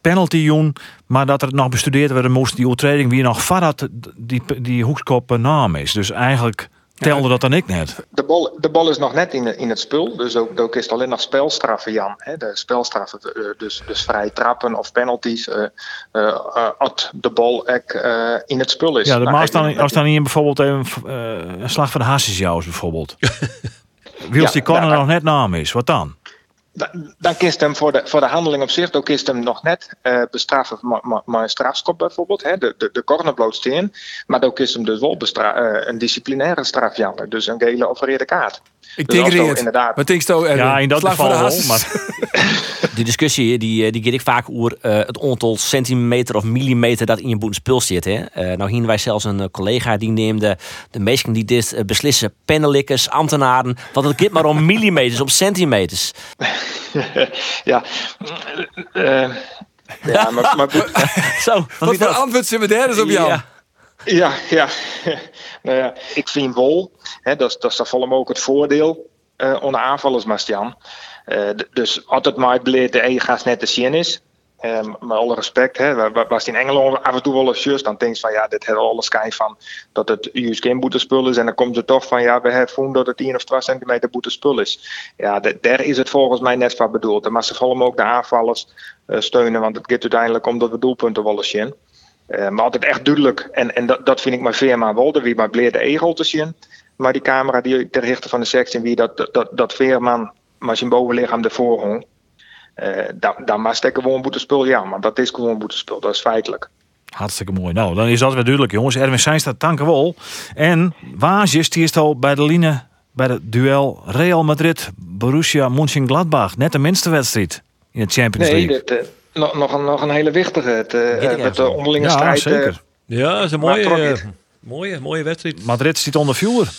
penalty joen, maar dat er nog bestudeerd werd moest die overtreding wie nog voordat die, die hoekskop een naam is. Dus eigenlijk telde dat dan ik net. De bal, de bal is nog net in, in het spul, dus ook, ook is het alleen nog spelstraffen, Jan. Hè? De spelstraffen, eh, dus, dus vrij trappen of penalties, eh, als de bal eh, in het spul is. Ja, Nou, maar als dan, als dan hier bijvoorbeeld even, eh, een slag van de Hassisjous bijvoorbeeld. Wils die corner nou, nog net naam is, wat dan? Dan, dan kist hem voor de, voor de handeling op zich, ook kist hem nog net eh, bestraffen, maar, een strafskop bijvoorbeeld, hè, de, de, de. Maar ook kist hem dus wel bestra- eh, een disciplinaire straf, Jan. Dus een gele of een rode kaart. Ik Dus denk reed. inderdaad- Wat denk je? Ja, in dat Slag voor geval de wel, maar die discussie die, eh, die gaat ik vaak over eh, het aantal centimeter of millimeter dat in je boet spul zit. Hè. Eh, nou hier wij zelfs een collega die neemde de meesten die dit beslissen, pennenlikkers, ambtenaren. Want het gaat maar om millimeters, om centimeters. Ja, eh, ja, maar, maar goed. Zo, wat Wat voor antwoord zijn we daar eens op jou? Ja. Ja, ja. nou ja, ik vind wel, hè, dat, is- dat is mij ook het voordeel eh onder aanvallers, Mastian. Eh, d- dus het maar beleid de E gas net te zien is, Um, met alle respect, hè, was in Engeland af en toe wel eens just, dan denk je van ja, dit heeft alles schijn van dat het juist geen boetespul is. En dan komt het toch van ja, we hebben dat het 1 of 2 centimeter boetespul is. Ja, daar is het volgens mij net van bedoeld. Maar ze volgen ook de aanvallers uh, steunen, want het gaat uiteindelijk om dat we doelpunten willen zien. Uh, maar altijd echt duidelijk, en, en dat, dat vind ik maar Veerman wel, wie maar bleer de egel te zien. Maar die camera die ter van de sectie, wie dat, dat, dat Veerman maar zijn bovenlichaam ervoor hong. Uh, dan, dan maar gewoon boetespul, ja, maar dat is gewoon boetespul, dat is feitelijk. Hartstikke mooi. Nou, dan is dat weer duidelijk, jongens. Erwin Seinstad, dankjewel. En Waasjes, die is al bij de line bij het duel Real Madrid, Borussia Mönchengladbach. Net de minste wedstrijd in de Champions League. Nee, dit, uh, nog, nog, een, nog een hele wichtige. Het, uh, met de onderlinge ja, strijd. Zeker. ja, dat is een mooie, mooie, mooie wedstrijd. Madrid zit onder vuur.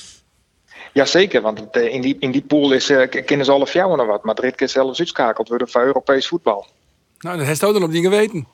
Jazeker, want het, in, die, in die pool is, uh, kennen ze alle fjouwen nog wat. Madrid kan zelfs uitschakeld worden voor Europees voetbal. Nou, dat heeft ook dan op dingen weten.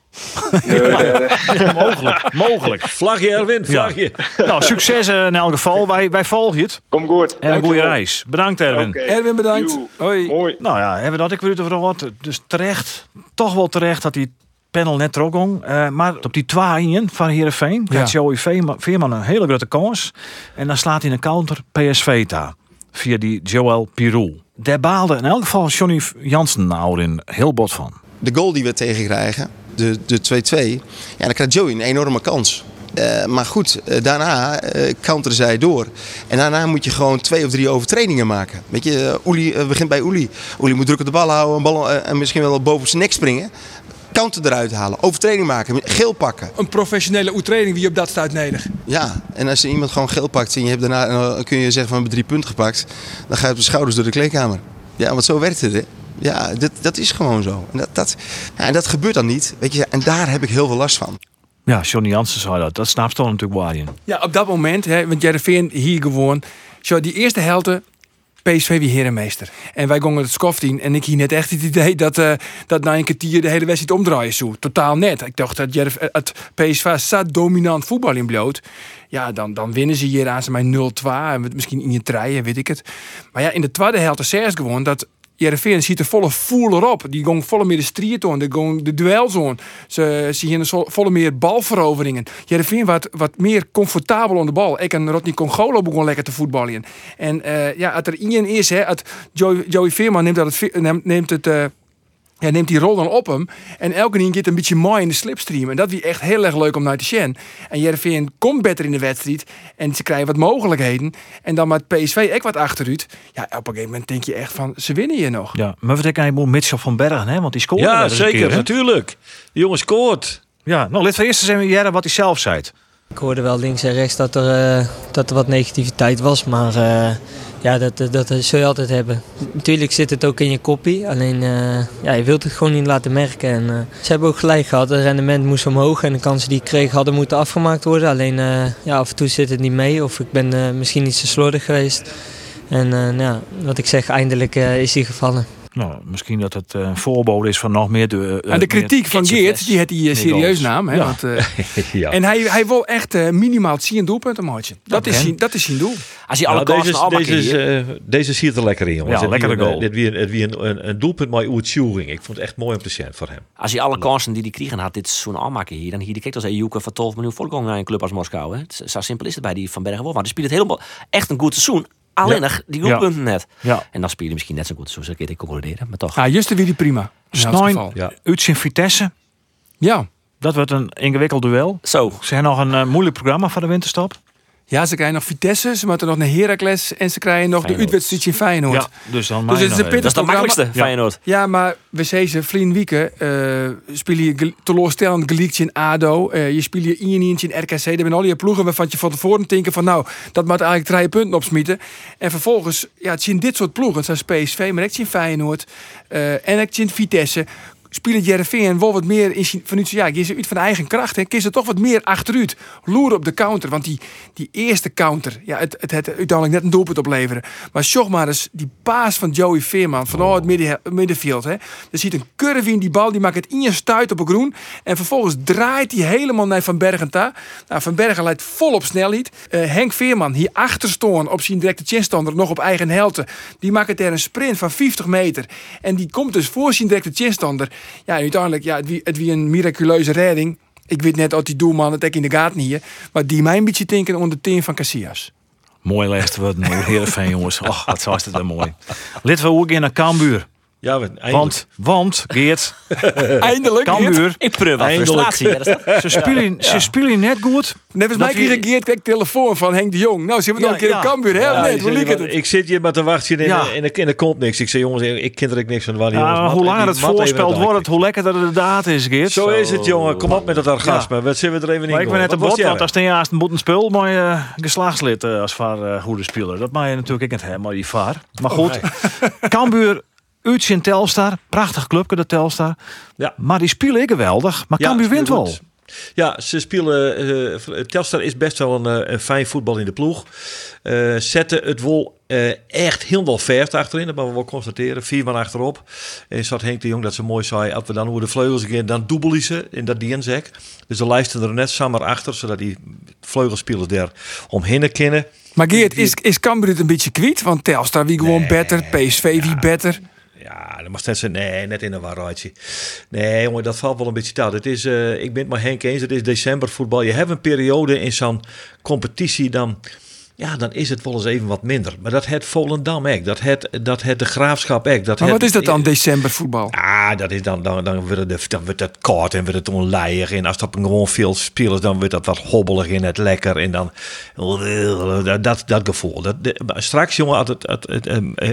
ja, mogelijk, mogelijk. Vlagje Erwin, vlagje. Ja. Nou, succes in elk geval. Wij, wij volgen het. Kom goed. En een goede reis. Bedankt Erwin. Okay. Erwin, bedankt. Hoi. Mooi. Nou ja, hebben we dat ik weer over wat. Dus terecht, toch wel terecht dat die panel net trok uh, maar op die 2 van Heerenveen ja. gaat Joey Veerman een hele grote kans. En dan slaat hij een counter PSV daar. Via die Joel Pirou. Daar baalde in elk geval Johnny Jansen nou in heel bot van. De goal die we tegenkrijgen, de 2-2, ja, dan krijgt Joey een enorme kans. Uh, maar goed, uh, daarna uh, counteren zij door. En daarna moet je gewoon twee of drie overtredingen maken. Weet je, begint bij Oeli. Oeli moet druk op de bal houden een bal, en misschien wel boven zijn nek springen counter eruit halen, overtreding maken, geel pakken. Een professionele oetreding wie op dat staat nodig. Ja, en als je iemand gewoon geel pakt en je hebt daarna, dan kun je zeggen van we hebben drie punten gepakt, dan ga je op de schouders door de kleedkamer. Ja, want zo werkt het. Hè? Ja, dat, dat is gewoon zo. En dat, dat, ja, en dat gebeurt dan niet. Weet je, en daar heb ik heel veel last van. Ja, Johnny Jansen zei dat. Dat snapt toch natuurlijk waar Ja, op dat moment, hè, want Jereveen hier gewoon. Zo, die eerste helte, PSV wie herenmeester. En wij gingen het skoft in. En ik hier net echt het idee dat, uh, dat na een kwartier de hele wedstrijd omdraaien zou. Totaal net. Ik dacht dat Jerv, het PSV zat dominant voetbal in bloot. Ja, dan, dan winnen ze hier aan ze mij 0-2. En misschien in je treien, weet ik het. Maar ja, in de tweede helft is gewoon dat Jereveen ziet er volle voel erop. Die gong volle meer de strijd aan, die de duelzone. Ze zien volle meer balveroveringen. Jereveen wat, wat meer comfortabel aan de bal. Ik en Rodney Congolo begon lekker te voetballen. En uh, ja, als er iemand is, hè, Joey, Joey Veerman neemt, dat het, neemt het... Uh, ja, neemt die rol dan op hem. En elke keer gaat een beetje mooi in de slipstream. En dat is echt heel erg leuk om naar te zien. En Jereveen komt beter in de wedstrijd. En ze krijgen wat mogelijkheden. En dan met PSV echt wat achteruit. Ja, op een gegeven moment denk je echt van, ze winnen hier nog. Ja, maar we denken eigenlijk Mitchell van Bergen, hè? Want die scoort Ja, zeker, keer, natuurlijk. Die jongen scoort. Ja, nou, let van eerst eens even Jere wat hij zelf zei. Ik hoorde wel links en rechts dat er, uh, dat er wat negativiteit was. Maar... Uh, ja, dat, dat, zul je altijd hebben. Natuurlijk zit het ook in je kopie, alleen uh, ja, je wilt het gewoon niet laten merken. En, uh, ze hebben ook gelijk gehad, het rendement moest omhoog en de kansen die ik kreeg hadden moeten afgemaakt worden. Alleen uh, ja, af en toe zit het niet mee of ik ben misschien iets te slordig geweest. En nou ja, wat ik zeg, eindelijk is hij gevallen. Nou, misschien dat het een voorbode is van nog meer... De, uh, en de kritiek van Geert, die had hij serieus naam. Hè, ja. want, uh, ja. En hij, hij wil echt uh, minimaal 10 doelpunten maken. Dat, is zijn, dat is zijn doel. Als hij alle nou, deze, deze, is, uh, deze ziet er lekker in, jongens. Ja, lekkere goal. Dit wie een, een, een, een doelpunt met uitsturing. Ik vond het echt mooi om te zien voor hem. Als hij alle kansen die hij kregen had dit seizoen aanmaken hier, dan hier de kijk als Ejuke van 12 miljoen voorkomen naar een club als Moskou. Hè. Het, zo simpel is het bij die van Bergen Want hij speelt het helemaal echt een goed seizoen. Alleen nog die doelpunten net. Ja. En dan speel je misschien net zo goed, zoals ik het concluderen. Maar toch. Ja, Juste weer die prima. Snijn, ja. uit zijn Vitesse. Ja. Dat wordt een ingewikkeld duel. Zo. Ze hebben nog een uh, moeilijk programma voor de winterstop. Ja, ze krijgen nog Vitesse, ze moeten nog naar Heracles en ze krijgen nog Feyenoord. de uitwedstrijd in Feyenoord. Ja, dus dan dus het is een Dat is de makkelijkste, Feyenoord. Ja, maar we zeiden Vlien Wieken, uh, speel je teleurstellend geliekt in ADO, uh, je speelt je in in RKC, daar ben al je ploegen waarvan je van tevoren denken van nou, dat moet eigenlijk drie punten opsmieten. En vervolgens, ja, het zien dit soort ploegen, zoals PSV, maar ik zie Feyenoord uh, en ik zie Vitesse spelen Jereveen wel wat meer in van ja, je uit van eigen kracht en kies er toch wat meer achteruit. Loeren op de counter, want die, die eerste counter, ja, het, het, het uiteindelijk net een doelpunt opleveren. Maar maar eens die paas van Joey Veerman van oh, het midden, middenveld. Hè. Er ziet een curve in die bal, die maakt het in je stuit op een groen. En vervolgens draait hij helemaal naar Van Bergen ta. Nou, van Bergen leidt vol op snelheid. Uh, Henk Veerman hier achter stoon op zijn directe chinstander, nog op eigen helte. Die maakt er een sprint van 50 meter. En die komt dus voor zijn directe chinstander. Ja, uiteindelijk, ja, het wie, het wie een miraculeuze redding. Ik weet net of die doelman het ook in de gaten hier. Maar die mij een beetje denken onder de team van Casillas. Mooi laatste woord. Heerenveen, jongens. Och, wat was het dan mooi. Lid ook in naar Cambuur. Ja, we, eindelijk. Want, want, Geert, Eindelijk. Cambuur, Ik wat Eindelijk. frustratie. Dat ze spelen, ze spelen net goed. Net als mij Dat kreeg Geert kreeg telefoon van Henk de Jong. Nou, ze hebben nog Ja, een keer ja. een Cambuur, hè? Ja, net, ik hoe zeg, liep het? Ik zit hier maar te wachten en, Ja. en, en, en er komt niks. Ik zeg jongens, ik ken er niks van. Waar die Ja, jongens, maar mat- hoe langer het voorspeld wordt, hoe lekkerder de data is, Geert. Zo is het, jongen. Kom op met dat orgasme. Wat zullen we er even in Maar ik ben net een bot, want als ten eerste moet een spul maar je geslachtslid eh, als vaar eh, goede speler. Dat mag je natuurlijk ik het hebben, maar die vaar. Maar goed, Cambuur uit in Telstar, prachtig clubje de Telstar. Ja. Maar die spelen ik geweldig. Maar Ja, Cambuur wint wel. goed. Ja, ze spelen. eh Telstar is best wel een, eh, een fijn voetbal in de ploeg. Eh, zetten het wol eh, echt helemaal ver achterin. Dat moeten we wel constateren. Vier man achterop. En zat Henk de Jong dat ze mooi zei. Als we dan over de vleugels gaan, dan dubbelen ze in dat dienzek. Dus de lijsten er net samen achter, zodat die vleugelspelers daar omheen kunnen. Maar Geert, is, is Cambuur het een beetje kwiet? Want Telstar wie gewoon beter, PSV wie beter. Ja, dat mag zijn. Nee, net in een waarheidje. Nee, jongen, dat valt wel een beetje taal. Het is, eh, ik ben het maar Henk eens. Het is december voetbal. Je hebt een periode in zo'n competitie dan. Ja, dan is het wel eens even wat minder. Maar dat het Volendam echt. Dat het, dat het de graafschap echt. Dat Maar het- wat is dat dan, december voetbal? Ah, dat is dan, dan, dan, wordt het, dan wordt het koud en wordt het onlijig. En als dat gewoon veel spelers, dan wordt dat wat hobbelig in het lekker. En dan dat, dat, dat gevoel. Dat, de- maar straks, jongen, als het, het, het,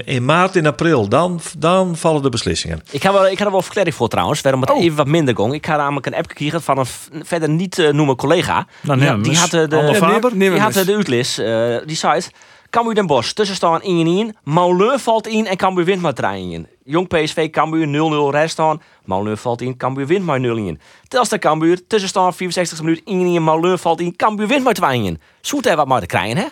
in maart en april, dan, dan vallen de beslissingen. Ik wel, ik had er wel verklaring voor trouwens, waarom het Oh. even wat minder ging. Ik had namelijk een app gekregen van een verder niet eh, noemen collega. Nou, die, die had eh, de, die Faber? neem hem had de uitlis, eh, die het. Cambuur Den Bosch, tussenstaan 1-1. Moulin valt in en Cambuur wint met 3-1. Jong PSV, Cambuur 0-0 rest staan. Moulin valt in, Cambuur wint met 0-1. Telstar Cambuur, tussenstaan 64 minuten 1-1. Moulin valt in, Cambuur wint met 2-1. Zoet er wat maar te krijgen, hè?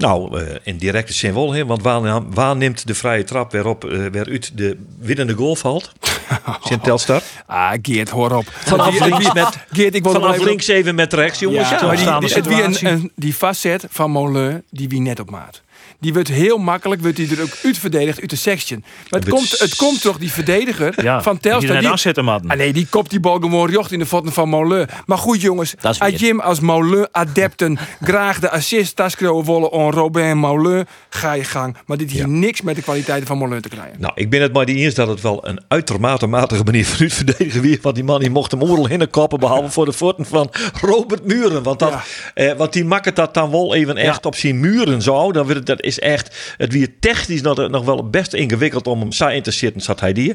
Nou, eh, in directe zin wel, hè, want waar, waar neemt de vrije trap weer op, eh, waaruit de winnende goal valt? Sint Telstar. Ah, Geert, hoor op. Vanaf links met- Geert, ik wil wel Vanaf even- links even met rechts, jongens. Ja, Ja, maar die, die, een, een- facet van Molen, die wie net op maat. Die wordt heel makkelijk, wordt die er ook uitverdedigd uit de section. Maar het, komt, het komt toch die verdediger Ja, van net Die, afzetten, man. ah nee, die kopt die bal gewoon jocht in de voeten van Molen. Maar goed jongens, als. Jim als Molen adepten graag de assist taskro willen on Robin Molen, ga je gang. Maar dit heeft niks met de kwaliteiten van Molen te krijgen. Nou, ik ben het maar die eens dat het wel een uitermate matige manier van u verdedigen weer. Want die man die mocht hem oorlog in de koppen, behalve voor de voeten van Robert Muren. Want, dat, Ja. eh, want die maakt dat dan wel even echt op zijn muren zo. Dan wordt het, dat is echt, het weer technisch nog, nog wel best ingewikkeld om hem zo in te zitten, zat hij die.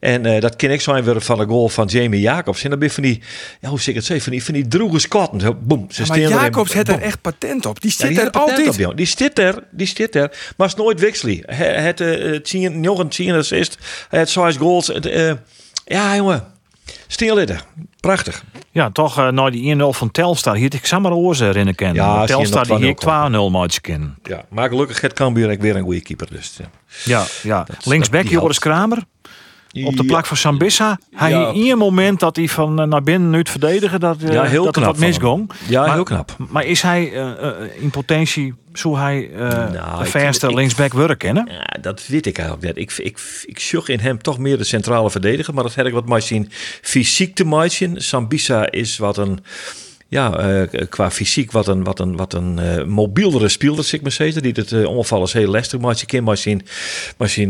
En eh, dat ken ik zo weer van de goal van Jamie Jacobs. En dan ben je van die, ja, hoe zeg ik het zeggen, van die, van die droege skotten. Zo, boem, ze maar staan erin, Jacobs heeft er echt patent op. Die Ja, zit die er altijd. op, die zit er, die zit er, maar het is nooit wisselen. Het, het, eh, tien- nog een 10 assist, het zes goals. Het, eh, ja, jongen, stilitten. Prachtig. Ja, toch uh, nou die 1-0 van Telstar. Hier ik samen oors herinneren kennen. Ja, Telstar die hier 2-0 2-0 match kennen. Ja, maar gelukkig het Cambuur weer een goede keeper. Dus, ja. Ja, Linksback Joris Kramer. Op de plak van Sambissa. Hij Ja. in een moment dat hij van eh, naar binnen nu het verdedigen dat, eh, Ja, heel dat knap wat misgong. Ja, maar, heel knap. Maar is hij eh, in potentie zo hij Nou, de ik- verste linksback werk kennen? Ja, dat weet ik eigenlijk net. Ik, ik, ik zoek in hem toch meer de centrale verdediger. Maar dat heb ik wat maar zien fysiek te maken. Sambisa is wat een... Ja, eh, qua fysiek wat een, wat een, wat een eh, mobielere speler, zeg ik maar zeggen. Die het uh, onvallers heel lastig maakt. Je kan maar zien,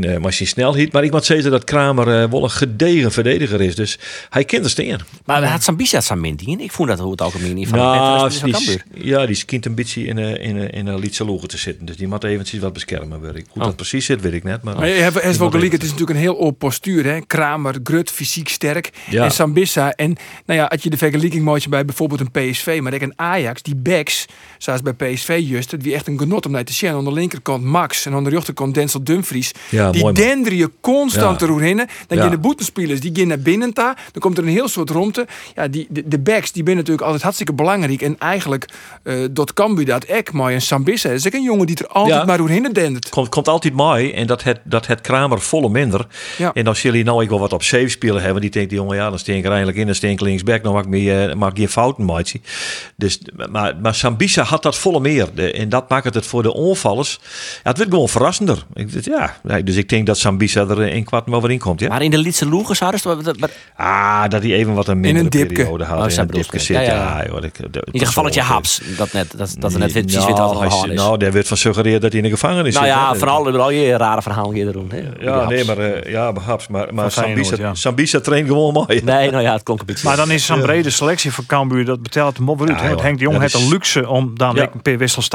eh, maar zien snelheid. Maar ik moet zeggen dat Kramer eh, wel een gedegen verdediger is. Dus hij kent er steen. Maar had Sambisa zijn min in? Ik vond dat hoe het algemeen niet van Nou, de die, Cambuur. ja, die skint een beetje in een, in in een lietse logen te zitten. Dus die moet eventjes wat beschermen. Weet ik. Hoe Oh. dat precies zit, weet ik net. Maar, Maar je hebt, wel gelijk, even- het is natuurlijk een heel open postuur. Hè? Kramer, Grut, fysiek sterk. Ja. En Sambissa. En nou ja, als je de vergelijking maakt bij bijvoorbeeld een PSV, maar ook een Ajax, die backs, zoals bij PSV juist, het wie echt een genot om naar te zien. Aan de linkerkant Max en aan de rechterkant Denzel Dumfries. Ja, die mooi, denderen je constant Ja. eroverheen. Dan Ja. gaan de boetenspelers, die gaan naar binnen daar. Dan komt er een heel soort romte. Ja, die, de, de backs, die zijn natuurlijk altijd hartstikke belangrijk. En eigenlijk, eh dat Cambuur dat ek, maar een Sambissa is ook een jongen die er altijd maar doorheen dendert. komt, komt altijd mooi en dat het, dat het Kramer volle minder. Ja. En als jullie nou ik wel wat op safe spelen hebben, die denkt die jongen ja, dan steen ik er eigenlijk in, dan steen ik linksback, dan maak ik, meer, eh, maak ik fouten maatje. Situatie. Dus, maar, maar Sambisa had dat volle meer. De, en dat maakt het voor de onvallers. Ja, het werd gewoon verrassender. Ik, ja, nee, dus ik denk dat Sambisa er in kwart wel in komt. Ja? Maar in de Lietse Loegen zouden ze... Ah, dat hij even wat een mindere periode had. Oh, in een dipke zit. Ja, Ja, ja. joh, ik- de- In ieder geval het je haps. Dat, net, dat, dat er net precies nou, weer is. Nou, daar werd van suggereerd dat hij in de gevangenis Nou zit. ja, hè. vooral er al je rare verhaal hier doen. hè. Die Ja, nee, maar, eh, ja, maar haps. Maar, maar Sambisa, ja. Sambisa traint gewoon mooi. Nee, nou ja, het klonk een beetje. Maar dan is zo'n brede selectie voor Cambuur, dat betelt uit. Ja, hè? Want joh, Henk de Jong dat heeft is- luxe om dan Ja. een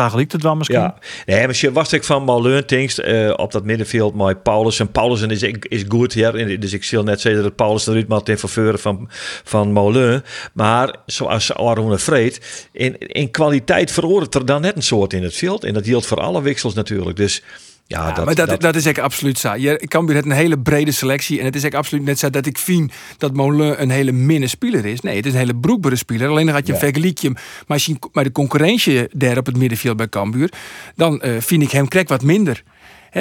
gelijk te doen misschien. Ja, nee, maar je was ik van Malleun Tingst eh, op dat middenveld met Paulussen. Paulussen is, is goed, en dus ik zal net zeggen dat Paulussen eruit moet in verveuren van, van Malleun. Maar zoals Arone Vreed, in, in kwaliteit veroordeelt er dan net een soort in het veld. En dat geldt voor alle wissels natuurlijk. Dus ja, dat, maar dat, dat- dat, is echt absoluut zo. Je, Cambuur heeft een hele brede selectie. En het is echt absoluut net zo dat ik vind dat Molen een hele minne speler is. Nee, het is een hele broekbare speler. Alleen dan had je een vergelijkje. Maar als je maar de concurrentie daar op het middenveld bij Cambuur, dan eh, vind ik hem krek wat minder.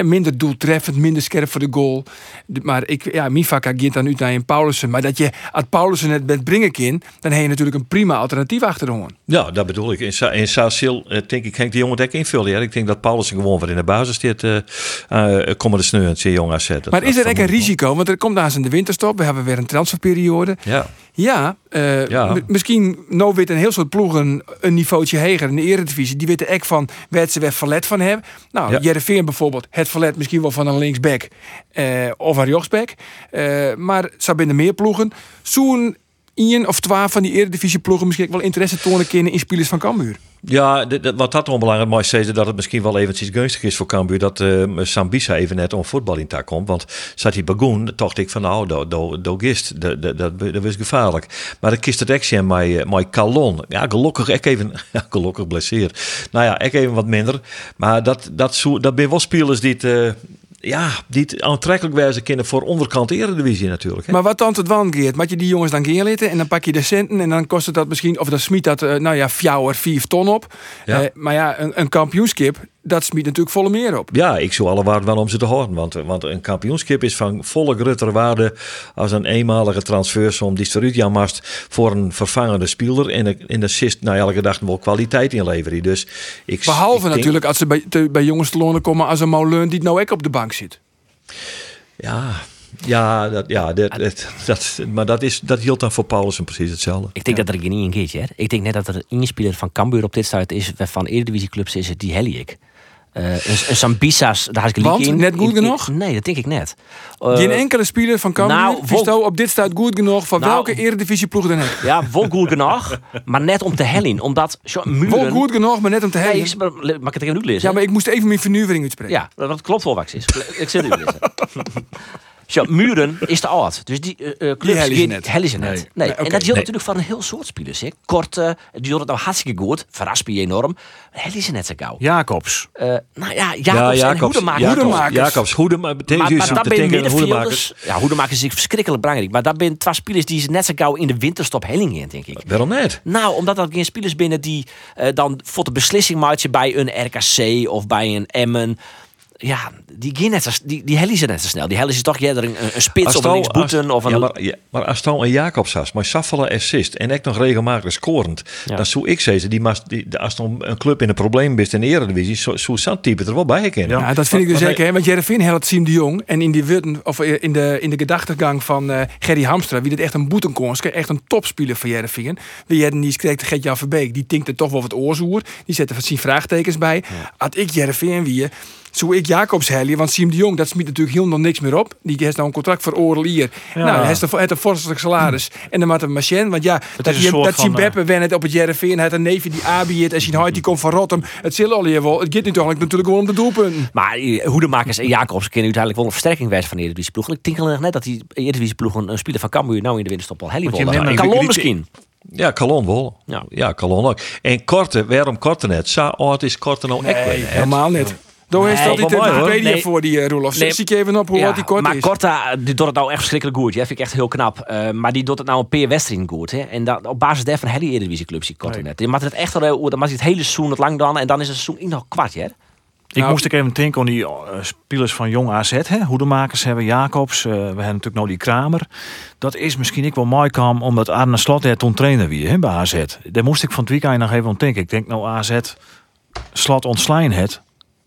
Minder doeltreffend, minder scherp voor de goal. De- Maar ik, ja, Mifaka gaat dan uit naar een Paulussen. Maar dat je als Paulussen het bent brengen kan, dan heb je natuurlijk een prima alternatief achterom. Ja, dat bedoel ik. In, Sa in eh, denk ik, Henk de jongen dek invullen. Ja. Ik denk dat Paulussen gewoon wat in de basis zit. eh eh komen de sneur, zeer jong. Dat- Maar is er echt een risico? Want er komt daar in de winterstop. We hebben weer een transferperiode. Ja. Ja, eh, Ja. misschien nou weet een heel soort ploegen een niveautje hoger in de eredivisie. Die weten echt van waar ze weer verlet van hebben. Nou, Ja. Jereveen bijvoorbeeld, het verlet misschien wel van een linksback eh, of een rechtsback. Eh, maar zo binnen meer ploegen. Zo'n één of twaalf van die eredivisie ploegen misschien wel interesse tonen kunnen in spelers van Cambuur. Ja, wat dat onbelangrijk maar is, dat het misschien wel eventjes gunstig is voor Cambuur dat eh Sambisa even net om voetbal in taak komt. Want zat hij Bagoen, dacht ik van nou, do gist, dat, dat, dat, dat is gevaarlijk. Maar dan kiest het actie en mijn, eh, mijn Calon. Ja, gelukkig ik even, gelukkig blesseerd. Nou ja, ik even wat minder. Maar dat, dat, zo, dat zijn wel spelers die het, eh, ja, die aantrekkelijk wijzen kunnen voor onderkant eredivisie natuurlijk. Hè? Maar wat dan het wan geert, maak je die jongens dan geerlitten en dan pak je de centen en dan kost het dat misschien, of dan smiet dat, eh, nou ja, fjouwer, vier ton op. Ja. Eh, maar ja, een, een kampioenskip, dat smiet natuurlijk volle meer op. Ja, ik zou alle waarde wel om ze te horen. Want, want een kampioenschap is van volle grotere waarde als een eenmalige transfersom die eruit Jan Mast voor een vervangende speler. En de, en de sist nou elke dag wel kwaliteit inleveren. Dus ik, Behalve ik denk- natuurlijk als ze bij, te- bij jongens te lonen komen als een Moleun die nou ook op de bank zit. Ja, ja, dat, ja dat, dat, dat, maar dat, is, dat hield dan voor Paulussen precies hetzelfde. Ik denk dat er geen één keertje. Hè. Ik denk net dat er een speler van Cambuur op dit stuit is, van Eredivisieclubs is het die Helliek. Eh een, een Sambisa's, daar had ik Want? in. Net goed genoeg? Nee, dat denk ik net. Eh, Geen enkele speler van Cambuur nou, vol- op dit staat goed genoeg van Nou, welke eredivisieploeg dan ook. Ja, wel goed genoeg, maar net om te hellen. Omdat muren... Vol goed genoeg, maar net om te Nee, ik- maar- mag ik het even uitlezen? Ja, maar ik moest even mijn vernuivering uitspreken. Ja, dat klopt wel ik zit het lezen. Zo, Muren is te oud. Dus die eh, clubs hellen ze net. Nee. En dat geldt Nee. natuurlijk van een heel soort spelers. Hè. Korte, die doen het nou hartstikke goed. Verrast je enorm. Hellen ze net zo gauw. Jacobs. Eh, nou ja, Jacobs en Hoedemakers. Jacobs, Hoedemakers. Jacobs, Hoedemakers. Maar, maar dat ben Hoedemakers. Ja, Hoedemakers is verschrikkelijk belangrijk. Maar dat zijn twee spelers die ze net zo gauw in de winterstop helling in, denk ik. Waarom net? Nou, omdat dat geen spelers binnen die eh, dan voor de beslissing maatje bij een RKC of bij een Emmen. Ja, die, gaan net zo, die, die hellen ze net zo snel. Die hellen ze toch eerder een, een spits of een Astal- linksboeten of een... Ja, maar, ja, maar als een Jacobs has, maar Saffelen assist en ik nog regelmatig scorend, Ja. dan zou ik zeggen, die die, de- als er een club in een probleem is in de Eredivisie, zo- zou zo'n type er wel bij kennen. Ja, dat vind ik dus zeker. hè, Want Jereveen helpt Siem de Jong. En in, die, witten- of in, de, in de gedachtegang van eh Gerry Hamstra, wie dit echt een boetenkonske, echt een topspeler voor Jereveen. Wie jij niet kreeg de Gert-Jan Verbeek, die tinkt er toch wel wat oorzoer. Die zet er wat zien vraagtekens bij. Had ik Jereveen wie zou ik Jacobs helden, want Siem de Jong, dat smiet natuurlijk heel nog niks meer op. Die heeft nou een contract voor Orel hier. Nou, hij heeft een, hij een vorstelijk salaris. En dan maakt een machine, want ja, dat, je- dat Siem eh, Beppe wen het op het Jereveen. Hij heeft een neefje die Abi en zijn huid die komt van Rotterdam. Het zal al je wel. Het gaat nu toch natuurlijk gewoon om de doelpunten. Maar eh, Hoedemakers en Jacobs kunnen uiteindelijk wel een versterking wijzen van de Eredivisie-ploeg. Ik denk net dat die Eredivisie-ploeg een, een speler van Cambuur nou in de winterstop al neemt een- Kalon misschien. Ja, Calon wel. Ja. Ja, Calon ook. En Korte, waarom Korte net? Zo oud is Korte nou echt wel, hè? Niet. Daar is dat niet de. Wikipedia Nee. voor die uh, Roelof. Nee. Zie ik even op hoe Ja, wat die kort maar is. Korta, die doet het nou echt verschrikkelijk goed. Ja, vind ik echt heel knap. Eh, maar die doet het nou een peer wedstrijd goed. Hè. En dat, op basis daarvan hele Eredivisie clubs die Korta net. Je mag het echt wel, dan je het hele seizoen het lang dan en dan is het seizoen in nog kwart, hè? Ik Nou, moest ik even denken aan die eh, spelers van Jong AZ. Hè? Hoedemakers hebben Jacobs. eh, we hebben natuurlijk nog die Kramer. Dat is misschien ik wel mooi kwam omdat Arne Slot er toen trainer weer hè, bij AZ. Daar moest ik van het weekend nog even aan denken. Ik denk nou AZ Slot ontslaan het.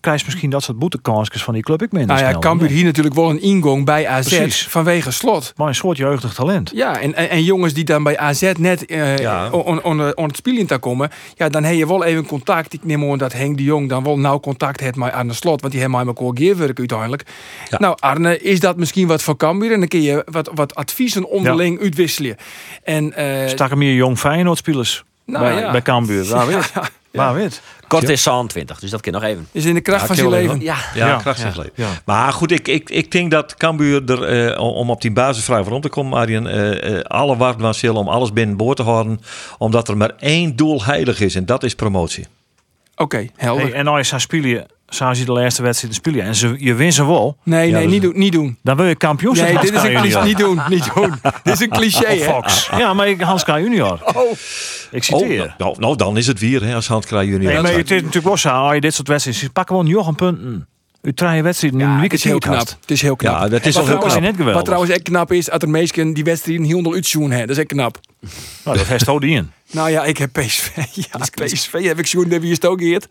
Krijg misschien dat soort boetekansjes van die club ik minder Nou ja, snel. Cambuur hier natuurlijk wel een ingang bij AZ Precies. vanwege slot. Maar een soort jeugdig talent. Ja, en, en, en jongens die dan bij AZ net eh Ja. on, on, on het spel in te komen, ja, dan heb je wel even contact. Ik neem aan dat Henk de Jong dan wel nauw contact heeft met Arne Slot, want die hebben met elkaar gewerkt uiteindelijk. Ja. Nou, Arne, is dat misschien wat voor Cambuur? En dan kun je wat, wat adviezen onderling uitwisselen. En, eh, Stak er meer Jong Feyenoord spelers Nou bij, ja. bij Cambuur. Waar weet? Ja, Waar weet? Kort is 20, dus dat kan nog even. is in de kracht Ja, van zijn leven. Ja, Ja, Ja, krachtig ja, leven. ja. Maar goed, ik, ik, ik denk dat Cambuur er, eh, om op die basisvraag rond te komen, Arjen, eh, eh, alle waard van zullen om alles binnen boord te houden, omdat er maar één doel heilig is en dat is promotie. Oké, helder. Hey, en als je spelen, zoals je de laatste wedstrijd spelen en ze, je wint ze wel, nee, Ja, nee, dus- niet doen. Niet doen. dan wil je kampioen zijn. Nee, dit is een cliché. Niet doen, niet doen. dit is een cliché, Of hè? Fox. Ja, maar ik, Hans Kraaij junior. Oh, Ik Oh, citeer. nou, nou, dan is het weer hè, als Hans Kraai junior. Nee, maar het is natuurlijk wel zo, als je dit soort wedstrijden ziet, pak gewoon Jochen punten. U traait wedstrijden in een ja, het weekend is heel knap. Het is heel knap. Ja, dat is Wat wel heel knap. net geweldig. Wat trouwens echt knap is, dat er meesten die wedstrijden heel veel uitzoen hebben. Dat is echt knap. Nou, dat heeft Hodi in. Nou ja, ik heb PSV. Ja, PSV heb ik zo'n wie is het ook geëerd.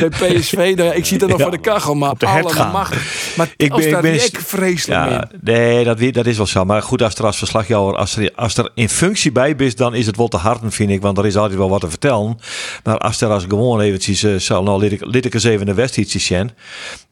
Bij PSV, nou ik zie dat nog Ja. voor de kachel, maar Op de gaan. Maar Ik ben- ik ben- ik vreselijk Ja, nee, dat, dat is wel zo. Maar goed, als er als verslagjouwer, als er, als er in functie bij bent, dan is het wel te hard, vind ik. Want er is altijd wel wat te vertellen. Maar als er als gewoon eventjes, eh, zal nou, liet ik, eens even een wedstrijd zien.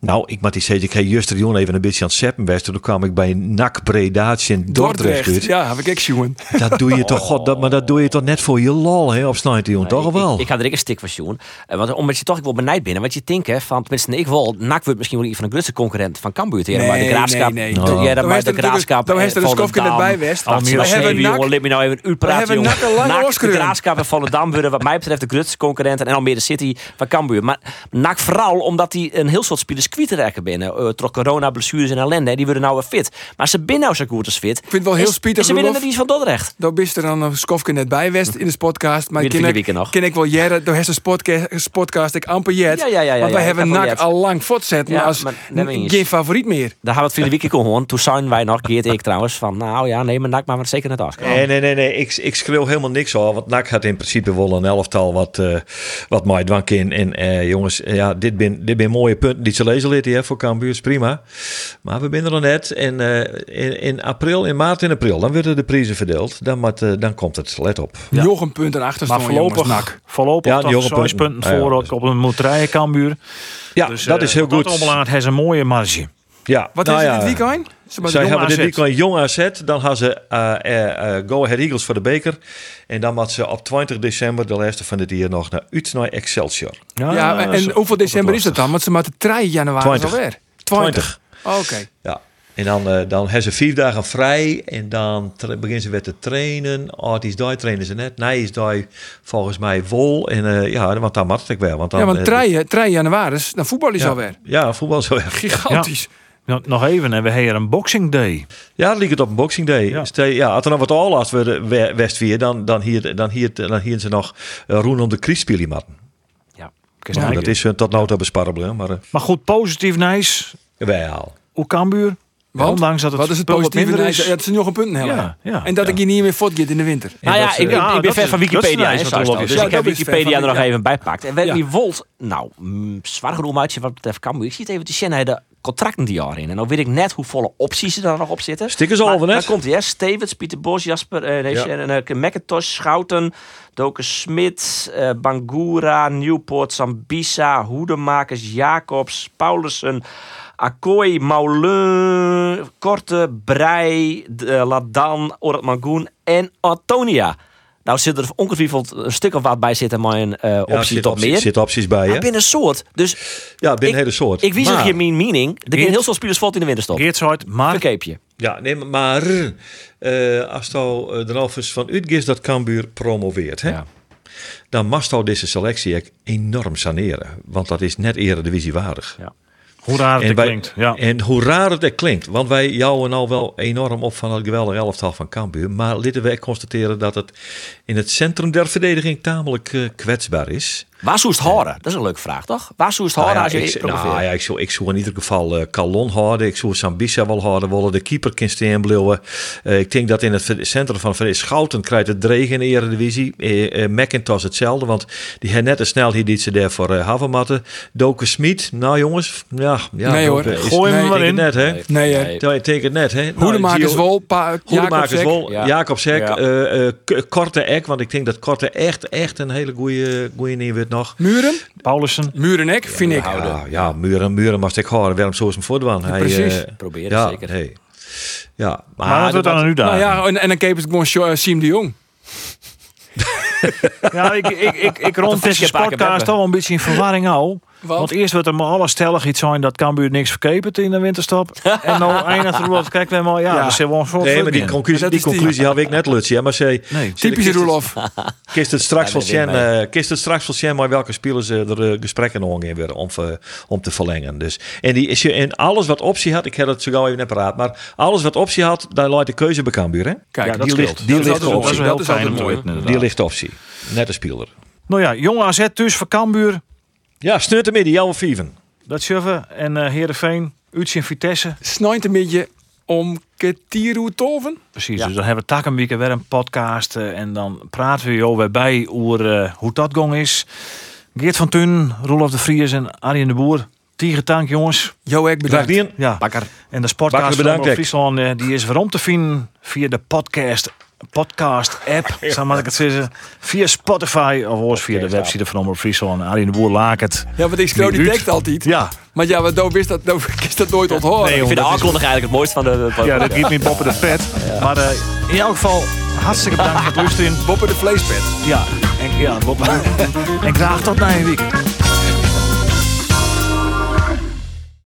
Nou, ik moet die zeggen, ik ga juist jongen even een beetje aan het seppen best. Toen kwam ik bij NAC Breda in Dordrecht ja, heb ik zoen. Dat doe je toch, god, dat, maar dat doe je toch net voor je lol, hè, op Snijtioen, toch ik, wel? Ik, ik ga er ook een stik van. Eh, Want omdat je toch ik wel benijd binnen. Want je denkt, hè, van, tenminste, ik wel, NAC wordt misschien wel een van de grootste concurrenten van Cambuur. Nee, maar de Graafschap. nee, nee. Ja, Dan bij heeft de er Graafschap. dan heeft er eh, een skofje bij West. We hebben NAC- jongen, Laat me nou even uitpraten, hebben jongen. NAC de. Graafschap en Volendam worden wat mij betreft de grootste concurrenten. En Almere City van Cambuur. Maar NAC vooral omdat die een heel soort spelers kwijtraken binnen. Uh, Trok corona, blessures en ellende. Die worden nou weer fit. Maar ze binnen nou zo goed als fit. Ik vind het wel heel spietig, Ze winnen net iets van Dordrecht. Daar bist er dan een skofje net bij West in de podcast. Maar de ken ik, nog? ken ik wel jaren, door een podcast, podcast ik amper jet. Ja, ja, ja, ja, Want wij ja, hebben NAC al lang voortzet, maar als maar geen favoriet meer. Daar gaan we het vierde weekje gewoon. Toen zijn wij nog, Geert ik trouwens, van nou ja, nee, maar NAC maar we het zeker net af. Nee, nee, nee, nee. Ik, ik schreeuw helemaal niks al. Want NAC had in principe wel een elftal wat, eh wat mij dwank in. En eh, jongens, eh, ja, dit zijn dit ben mooie punten die ze lezen litten hè, voor Cambuur. is prima. Maar we zijn er nog net. En eh, in, in april, in maart en april, dan worden de prijzen verdeeld. Dan, moet, dan komt het. Let op. Ja. Een punt en Maar achterstand, voorlopig, jongens, voorlopig Ja, toch punten. punten Ja, ja, voor dus- op een moederij Cambuur. Ja, Dus, dat eh, is heel wat goed. Dat allemaal heeft een mooie marge. Ja, Wat nou is ja, het dit weekend? Ze maar Zij hebben dit weekend jong AZ. Dan gaan ze eh, eh, eh, Go Ahead Eagles voor de beker. En dan moet ze op 20 december, de laatste van dit jaar, nog naar naar Excelsior. Ja, en hoeveel december is dat dan? Want ze moeten 3 januari 20. alweer. 20. Oké. Ja. En dan, eh, dan hebben ze vier dagen vrij. En dan beginnen ze weer te trainen. Oh, die is daar trainen ze net. Nee, is daar volgens mij vol. En eh, ja, want dan mat ik wel. Want dan, Ja, want eh, 3, 3 januari, dan voetbal is ja, alweer. Ja, voetbal zo erg. Gigantisch. Nou, nog even, en we hebben hier een Boxing Day. Ja, dan liep het op een Boxing Day. Ja. Ja, ja als er nog wat al als we de we- Westvier, dan, dan, hier, dan, hier, dan hier ze nog uh, Roen om de matten. Ja. Maar dat is uh, tot nou te besparrelen. Maar uh, Maar goed, positief nice. wel. Hoe Cambuur? Want, Ondanks dat het wat is het positieve? minder is? Ja, het is nog een punt. Ja, ja, en dat ja. ik hier niet meer voortgaat in de winter. Nou ja, dat, ik, eh, ik, ja, ik ben dat ver is- van dat is Wikipedia. dat. is. Dus Ja, ik heb dat Wikipedia er nog ja. even bij gepakt. En wie Wolt, nou, mm, zwaar genoeg maatje wat betreft Cambuur. Ik zie het even te zien, contracten die jaar in. En dan weet ik net hoe volle opties er nog op zitten. Stickers al, van net. Dan komt hij, hè? Stevens, Pieter Bos, Jasper, nee, Ja. en, eh, McIntosh, Schouten, Doken Smit, eh, Bangura, Nieuwpoort, Sambisa, Hoedemakers, Jacobs, Paulussen, Akkooi, Maulin, Korte, Brei, uh, Ladan, Orat Mangoen en Antonia. Nou zit er ongetwijfeld een stuk of wat bij zitten, maar een eh, Ja, optie zit tot opties, meer. zit opties bij. Maar Hè? binnen een soort. Dus Ja, binnen ik- hele soort. ik Maar- je mijn meaning. Er zijn heel veel spelers valt in de winterstop. Geert Zwart, maar Verkeep je. Ja, nee, maar eh als je uh, er al eens van uitgist dat Cambuur promoveert, hè, Ja. dan mag je deze selectie enorm saneren. Want dat is net eredivisie waardig. Ja. Hoe raar het En klinkt. Ja. En hoe raar het klinkt. Want wij jouwen al wel enorm op van het geweldige elftal van Cambuur. Maar laten wij constateren dat het in het centrum der verdediging tamelijk eh, kwetsbaar is. Waar zou het horen? Dat is een leuke vraag, toch? Waar zou het horen Nou als ja, je ik, promoveert? nou ja, ik, zou, ik zou in ieder geval eh Calon houden. Ik zou Sambisa wel houden. Willen de keeper kan staan blijven. Eh, ik denk dat in het centrum van Vrees Schouten krijgt het dregen in de Eredivisie. Eh, eh, McIntosh hetzelfde, want die heeft net de snelheid die ze daarvoor eh Havermatten. Doken Smit, nou jongens, ja. ja Nee, hoor. Gooi hem ik maar in. het net, hè? Nee. Nee. Nee. Ik denk het net, hè? Nou, Hoedemakers Wol, Hoedemakers. Wol, Ja. Jacob Zek, Ja. eh, eh, Korte Ek, want ik denk dat Korte echt, echt een hele goede goeie neer wordt nog. Muren? Paulussen. Murenek, vind ik. Ja, ja, muren, muren was ik horen. Waarom zo is hem voortwan? Hij, precies. eh, Proberen, ja, zeker. Hey. Ja, maar, Maar wat wordt dan nu daar? Nou ja, en, en dan keep het gewoon eh, Siem de Jong. Ja, ik, ik, ik, ik rond deze podcast al een beetje in verwarring al. Want? Want eerst werd er maar alles stellig iets zijn dat Cambuur niks verkepert in de winterstop. en nou eindigt er wat, kijk we maar, ja, Ja. dat is wel een soort Nee, maar die in. conclusie, die conclusie had ik net, Lutje. Ja, maar zij, Nee. Typische Roelof. kist het straks mij. eh, kist het straks wel zien maar welke spelers er eh, gesprekken nog in weer om, eh, om te verlengen. Dus, en, die is je, en alles wat optie had, ik heb het zo gauw even net paraat, maar alles wat optie had, daar laat de keuze bij Cambuur, hè? Kijk, Ja, die ligt- die ligt altijd- op. Dat is wel Dat heel is fijn altijd om te mooi. weten, inderdaad. Die ligt optie. Net een speler. Nou ja, jong AZ dus voor Cambuur. Ja, hem in, die jouwe vieven. Dat schuiven. En eh Heerenveen, Utsi en Vitesse. Snijdt een beetje om Ketiru Toven. Precies, Ja. dus dan hebben we tak een week weer een podcast. eh, en dan praten we jou weer bij over eh, hoe dat gong is. Geert van Tun, Roelof de Vries en Arjen de Boer. Tiger tank jongens. Jo, ik bedankt. Ja. Bakker. En de sportcast Bakker, van. Friesland die is weer om te vinden via de podcast, podcast app, zo mag ik het zeggen. Via Spotify of via de website van Omroep Friesland. Arjen de Boer laat het. Ja, want ik schreeuw die tekst altijd. Ja, Maar ja, wat nou wist dat, nou is dat nooit onthoren. Nee, Ik vind de aankondiging eigenlijk het mooiste van de... de ja dat giet me boppen de pet. Maar eh, in elk geval, hartstikke bedankt voor het luisteren. Boppen de vleespet. Ja, en, ja, boppen. en graag tot na een week.